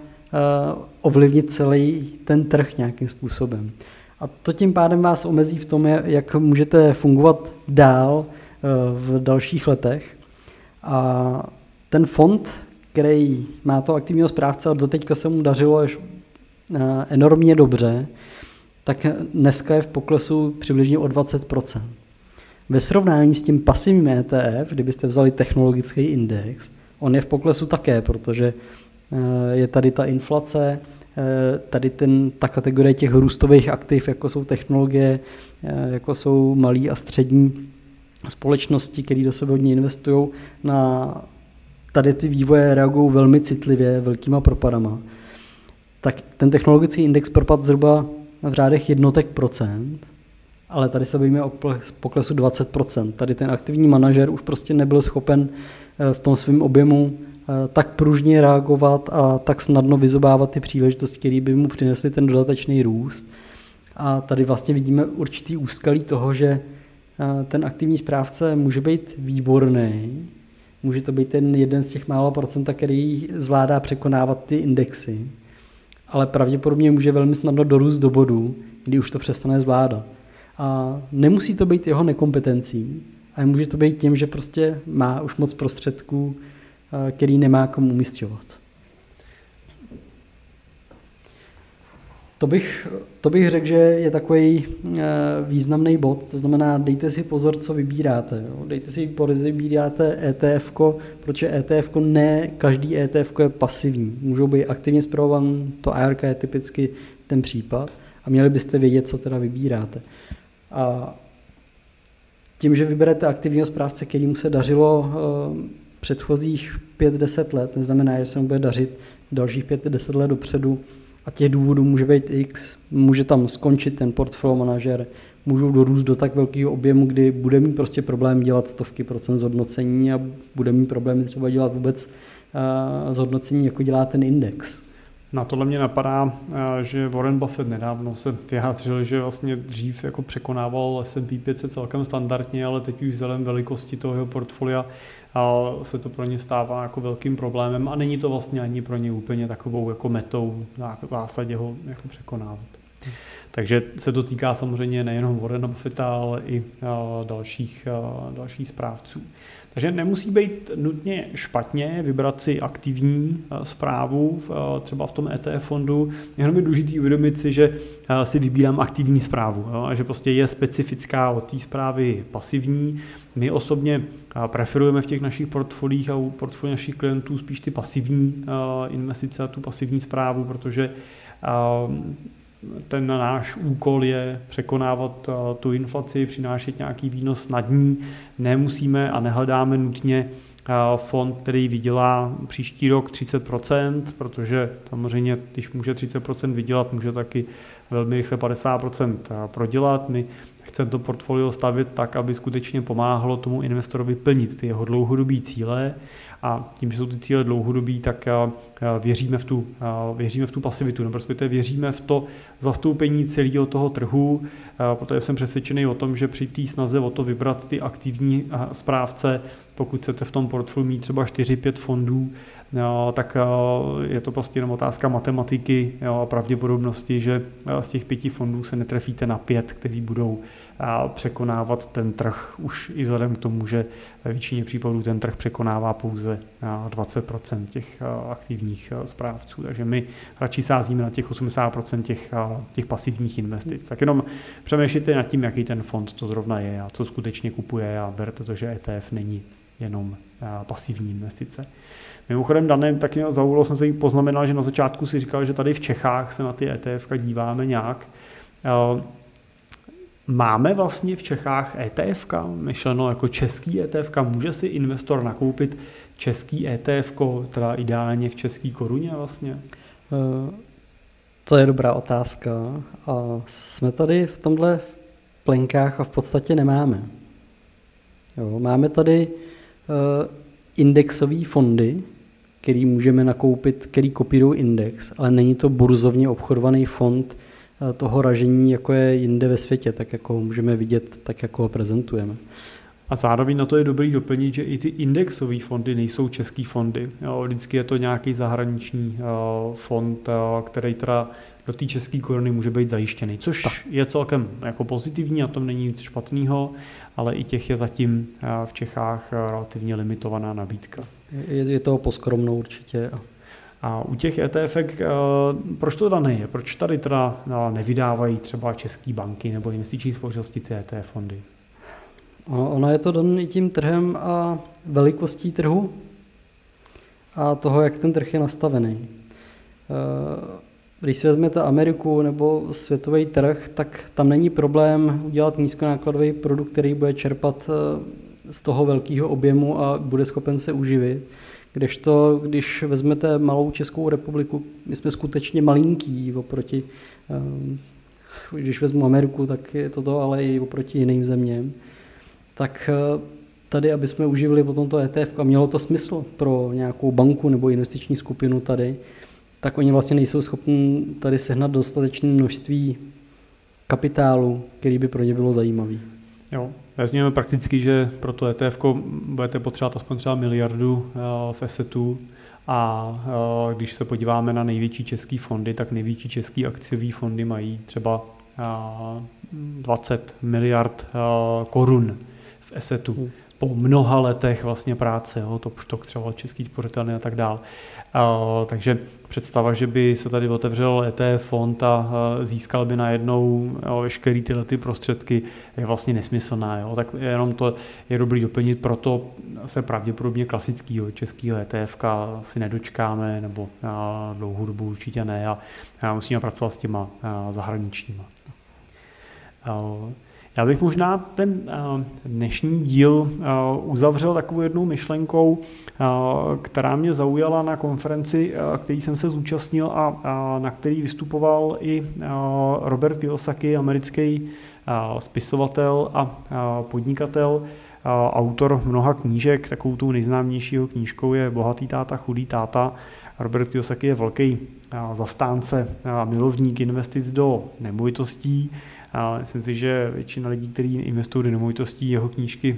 ovlivnit celý ten trh nějakým způsobem. A to tím pádem vás omezí v tom, jak můžete fungovat dál eh, v dalších letech. A ten fond, který má to aktivního správce a doteďka se mu dařilo až eh, enormně dobře, tak dneska je v poklesu přibližně o 20%. Ve srovnání s tím pasivním ETF, kdybyste vzali technologický index, on je v poklesu také, protože eh, je tady ta inflace, Eh, tady ten, ta kategorie těch růstových aktiv, jako jsou technologie, eh, jako jsou malí a střední společnosti, které do sebe hodně investují, na tady ty vývoje reagují velmi citlivě, velkýma propadama. Tak ten technologický index propad zhruba v řádech jednotek procent, ale tady se bavíme o poklesu 20%. Tady ten aktivní manažer už prostě nebyl schopen eh, v tom svém objemu Eh, tak pružně reagovat a tak snadno vyzobávat ty příležitosti, které by mu přinesly ten dodatečný růst. A tady vlastně vidíme určitý úskalí toho, že eh, ten aktivní správce může být výborný, může to být ten jeden z těch málo procenta, který zvládá překonávat ty indexy, ale pravděpodobně může velmi snadno dorůst do bodu, kdy už to přestane zvládat. A nemusí to být jeho nekompetencí, ale může to být tím, že prostě má už moc prostředků, eh, který nemá komu umístěvat. To bych, to bych řekl, že je takový eh, významný bod, to znamená, dejte si pozor, co vybíráte. Jo. Dejte si pozor, vybíráte ETF, protože ETF ne každý ETF je pasivní. Můžou být aktivně zpravovan, to ARK je typicky ten případ a měli byste vědět, co teda vybíráte. A tím, že vyberete aktivního správce, kterýmu se dařilo eh, předchozích 5-10 let, neznamená, že se mu bude dařit dalších 5-10 let dopředu, a těch důvodů může být x, může tam skončit ten portfolio manažer, můžou dorůst do tak velkého objemu, kdy bude mít prostě problém dělat stovky procent zhodnocení a bude mít problém třeba dělat vůbec uh, zhodnocení, jako dělá ten index. Na tohle mě napadá, že Warren Buffett nedávno se vyjádřil, že vlastně dřív jako překonával S&P 500 celkem standardně, ale teď už vzhledem velikosti toho jeho portfolia se to pro ně stává jako velkým problémem a není to vlastně ani pro ně úplně takovou jako metou v zásadě ho jako překonávat. Takže se to týká samozřejmě nejenom Warrena Buffetta, ale i dalších, dalších správců. Takže nemusí být nutně špatně vybrat si aktivní zprávu třeba v tom ETF fondu. Jenom je důležité uvědomit si, že si vybírám aktivní zprávu a že prostě je specifická od té zprávy pasivní. My osobně preferujeme v těch našich portfolích a u portfolí našich klientů spíš ty pasivní investice a tu pasivní zprávu, protože ten náš úkol je překonávat tu inflaci, přinášet nějaký výnos nad ní. Nemusíme a nehledáme nutně fond, který vydělá příští rok 30%, protože samozřejmě, když může 30% vydělat, může taky velmi rychle 50% prodělat. My chceme to portfolio stavit tak, aby skutečně pomáhalo tomu investorovi plnit ty jeho dlouhodobé cíle a tím, že jsou ty cíle dlouhodobí, tak věříme v tu, věříme v tu pasivitu, nebo respektive věříme v to zastoupení celého toho trhu, protože jsem přesvědčený o tom, že při té snaze o to vybrat ty aktivní správce, pokud chcete v tom portfoliu mít třeba 4-5 fondů, tak je to prostě jenom otázka matematiky a pravděpodobnosti, že z těch pěti fondů se netrefíte na pět, kteří budou překonávat ten trh už i vzhledem k tomu, že ve většině případů ten trh překonává pouze 20% těch aktivních správců. Takže my radši sázíme na těch 80% těch, těch pasivních investic. Tak jenom přemýšlejte nad tím, jaký ten fond to zrovna je a co skutečně kupuje a berte to, že ETF není jenom pasivní investice. Mimochodem, Danem, tak zaujalo jsem se jí poznamenal, že na začátku si říkal, že tady v Čechách se na ty ETF díváme nějak. Máme vlastně v Čechách ETF, myšleno jako český ETF, může si investor nakoupit český ETF, teda ideálně v české koruně vlastně? Eh, to je dobrá otázka. A jsme tady v tomhle plenkách a v podstatě nemáme. Jo, máme tady uh, indexové fondy, který můžeme nakoupit, který kopírují index, ale není to burzovně obchodovaný fond, Eh, toho ražení, jako je jinde ve světě, tak jako ho můžeme vidět, tak jako ho prezentujeme. A zároveň na to je dobrý doplnit, že i ty indexové fondy nejsou český fondy. Jo, vždycky je to nějaký zahraniční uh, fond, uh, který teda do té české koruny může být zajištěný, což tak. je celkem jako pozitivní, a tom není nic špatného, ale i těch je zatím v Čechách relativně limitovaná nabídka. Je, je to poskromno určitě. A u těch ETF, eh, proč to teda je? Proč tady teda eh, nevydávají třeba české banky nebo investiční společnosti ty ETF fondy? Ono je to dané i tím trhem a velikostí trhu a toho, jak ten trh je nastavený. Eh, když si vezmete Ameriku nebo světový trh, tak tam není problém udělat nízkonákladový produkt, který bude čerpat z toho velkého objemu a bude schopen se uživit Kdežto, když vezmete malou Českou republiku, my jsme skutečně malinký oproti, eh, když vezmu Ameriku, tak je to to, ale i oproti jiným zeměm, tak eh, tady, aby jsme uživili potom to ETF a mělo to smysl pro nějakou banku nebo investiční skupinu tady, tak oni vlastně nejsou schopni tady sehnat dostatečné množství kapitálu, který by pro ně bylo zajímavý. Jo, Vezměme prakticky, že pro to ETF budete potřebovat aspoň třeba miliardu eh, v assetu. A když se podíváme na největší český fondy, tak největší český akciový fondy mají třeba 20 miliard korun v esetu. Po mnoha letech vlastně práce, jo, to štok třeba český spořitelny a tak dál. takže představa, že by se tady otevřel ETF fond a získal by najednou jo, veškerý tyhle ty prostředky, je vlastně nesmyslná. Jo. Tak jenom to je dobrý doplnit, proto se pravděpodobně klasického českého ETF si nedočkáme, nebo dlouhou dobu určitě ne a, a musíme pracovat s těma zahraničníma. Já bych možná ten eh, dnešní díl eh, uzavřel takovou jednou myšlenkou, eh, která mě zaujala na konferenci, který jsem se zúčastnil a na který vystupoval i Robert Kiyosaki, americký spisovatel a podnikatel, autor mnoha knížek. Takovou tou nejznámějšího knížkou je Bohatý táta, chudý táta. Robert Kiyosaki je velký zastánce, milovník investic do nemovitostí. A myslím si, že většina lidí, kteří investují do nemovitostí, jeho knížky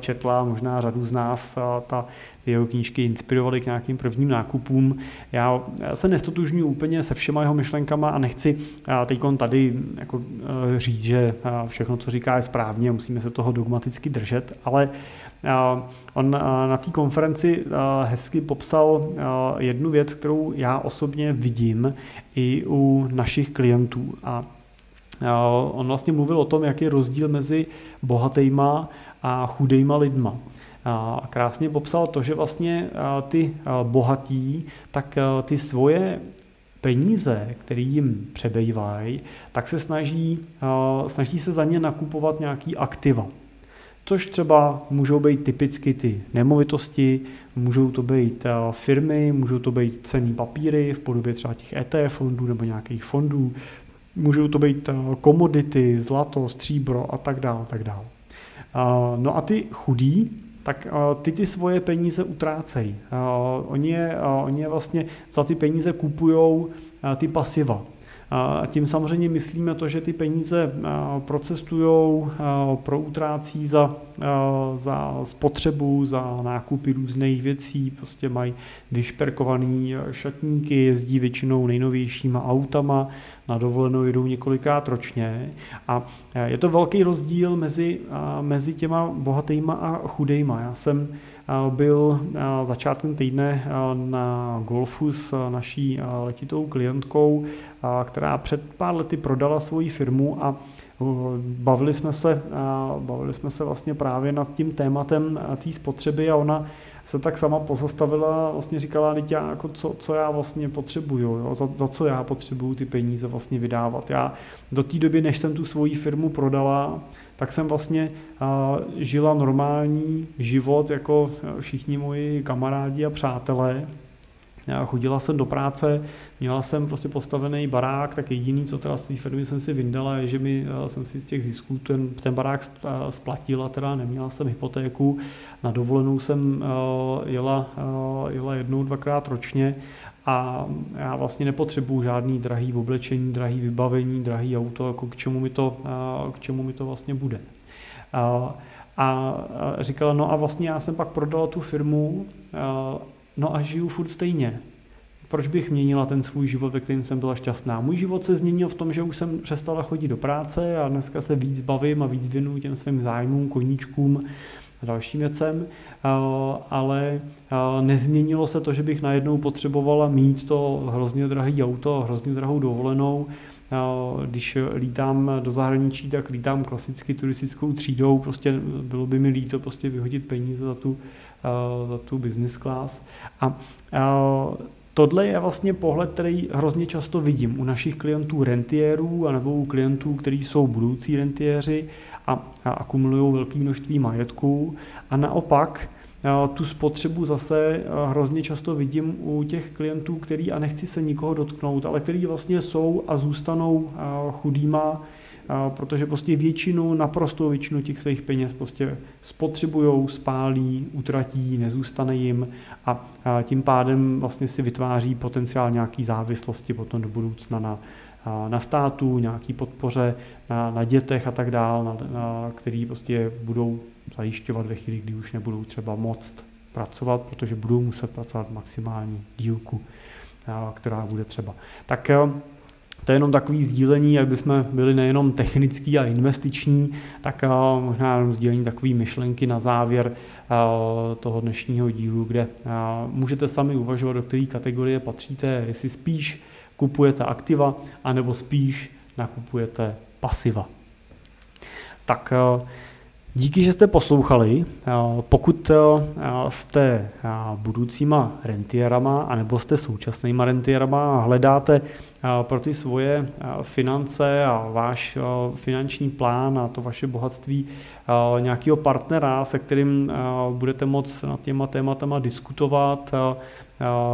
četla, možná řadu z nás ta jeho knížky inspirovaly k nějakým prvním nákupům. Já se nestotužňuji úplně se všema jeho myšlenkama a nechci teď tady jako říct, že všechno, co říká, je správně, musíme se toho dogmaticky držet, ale On na té konferenci hezky popsal jednu věc, kterou já osobně vidím i u našich klientů. A On vlastně mluvil o tom, jak je rozdíl mezi bohatýma a chudejma lidma. A krásně popsal to, že vlastně ty bohatí, tak ty svoje peníze, které jim přebývají, tak se snaží, snaží se za ně nakupovat nějaký aktiva. Což třeba můžou být typicky ty nemovitosti, můžou to být firmy, můžou to být cený papíry v podobě třeba těch ETF fondů nebo nějakých fondů, Můžou to být eh, komodity, zlato, stříbro a tak dále, tak dále. No a ty chudí, tak eh, ty ty svoje peníze utrácejí. Oni je, oni je vlastně za ty peníze kupují eh, ty pasiva. A tím samozřejmě myslíme to, že ty peníze procestují, proutrácí za, za spotřebu, za nákupy různých věcí, prostě mají vyšperkovaný šatníky, jezdí většinou nejnovějšíma autama, na dovolenou jedou několikrát ročně. A je to velký rozdíl mezi, mezi těma bohatýma a chudejma. Já jsem byl začátkem týdne na golfu s naší letitou klientkou, která před pár lety prodala svoji firmu a bavili jsme se, bavili jsme se vlastně právě nad tím tématem té spotřeby a ona se tak sama pozastavila vlastně říkala, já, jako co, co já vlastně potřebuju, jo? Za, za, co já potřebuju ty peníze vlastně vydávat. Já do té doby, než jsem tu svoji firmu prodala, tak jsem vlastně žila normální život jako všichni moji kamarádi a přátelé. Chodila jsem do práce, měla jsem prostě postavený barák, tak jediný, co teda z té firmy jsem si vyndala, je, že mi, jsem si z těch zisků ten, ten barák splatila, teda neměla jsem hypotéku, na dovolenou jsem jela, jela jednou, dvakrát ročně a já vlastně nepotřebuju žádný drahý oblečení, drahý vybavení, drahý auto, jako k čemu mi to, k čemu mi to vlastně bude. A říkala, no a vlastně já jsem pak prodala tu firmu, no a žiju furt stejně. Proč bych měnila ten svůj život, ve kterém jsem byla šťastná? Můj život se změnil v tom, že už jsem přestala chodit do práce a dneska se víc bavím a víc věnuju těm svým zájmům, koníčkům a dalším věcem, ale nezměnilo se to, že bych najednou potřebovala mít to hrozně drahý auto a hrozně drahou dovolenou, když lítám do zahraničí, tak lítám klasicky turistickou třídou, prostě bylo by mi líto prostě vyhodit peníze za tu, za tu business class. A Tohle je vlastně pohled, který hrozně často vidím u našich klientů rentiérů anebo u klientů, kteří jsou budoucí rentiéři a, a akumulují velké množství majetků. A naopak tu spotřebu zase hrozně často vidím u těch klientů, který, a nechci se nikoho dotknout, ale který vlastně jsou a zůstanou chudýma, protože prostě většinu, naprosto většinu těch svých peněz prostě spotřebují, spálí, utratí, nezůstane jim a tím pádem vlastně si vytváří potenciál nějaký závislosti potom do budoucna na, na státu, nějaký podpoře, na, na dětech a tak dál, na, na, který prostě budou zajišťovat ve chvíli, kdy už nebudou třeba moct pracovat, protože budou muset pracovat maximální dílku, která bude třeba. Tak to je jenom takový sdílení, jak bychom byli nejenom technický a investiční, tak možná jenom sdílení takové myšlenky na závěr toho dnešního dílu, kde můžete sami uvažovat, do které kategorie patříte, jestli spíš kupujete aktiva, anebo spíš nakupujete pasiva. Tak díky, že jste poslouchali. Pokud jste budoucíma rentierama, anebo jste současnýma rentierama a hledáte pro ty svoje finance a váš finanční plán a to vaše bohatství nějakého partnera, se kterým budete moct nad těma tématama diskutovat,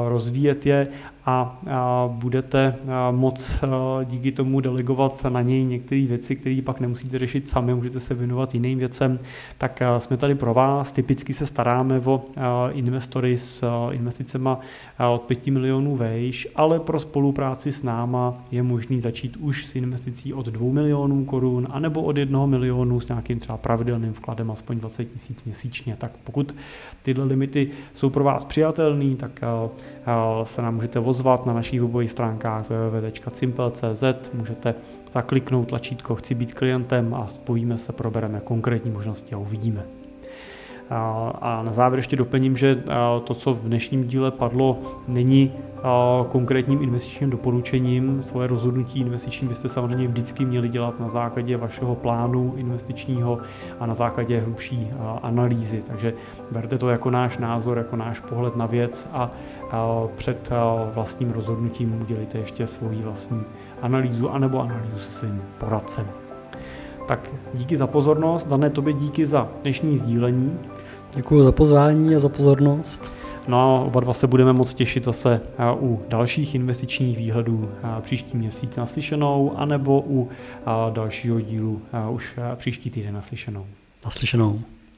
rozvíjet je a budete moc díky tomu delegovat na něj některé věci, které pak nemusíte řešit sami, můžete se věnovat jiným věcem, tak jsme tady pro vás. Typicky se staráme o investory s investicemi od 5 milionů vejš, ale pro spolupráci s náma je možný začít už s investicí od 2 milionů korun, anebo od 1 milionu s nějakým třeba pravidelným vkladem aspoň 20 tisíc měsíčně. Tak pokud tyhle limity jsou pro vás přijatelné, tak se nám můžete ozvat na našich webových stránkách www.simple.cz, můžete zakliknout tlačítko Chci být klientem a spojíme se, probereme konkrétní možnosti a uvidíme. A na závěr ještě doplním, že to, co v dnešním díle padlo, není konkrétním investičním doporučením. Svoje rozhodnutí investiční byste samozřejmě vždycky měli dělat na základě vašeho plánu investičního a na základě hlubší analýzy. Takže berte to jako náš názor, jako náš pohled na věc a před vlastním rozhodnutím udělejte ještě svoji vlastní analýzu anebo analýzu se svým poradcem. Tak díky za pozornost, dané tobě díky za dnešní sdílení. Děkuji za pozvání a za pozornost. No a oba dva se budeme moc těšit zase u dalších investičních výhledů příští měsíc naslyšenou, anebo u dalšího dílu už příští týden naslyšenou. Naslyšenou.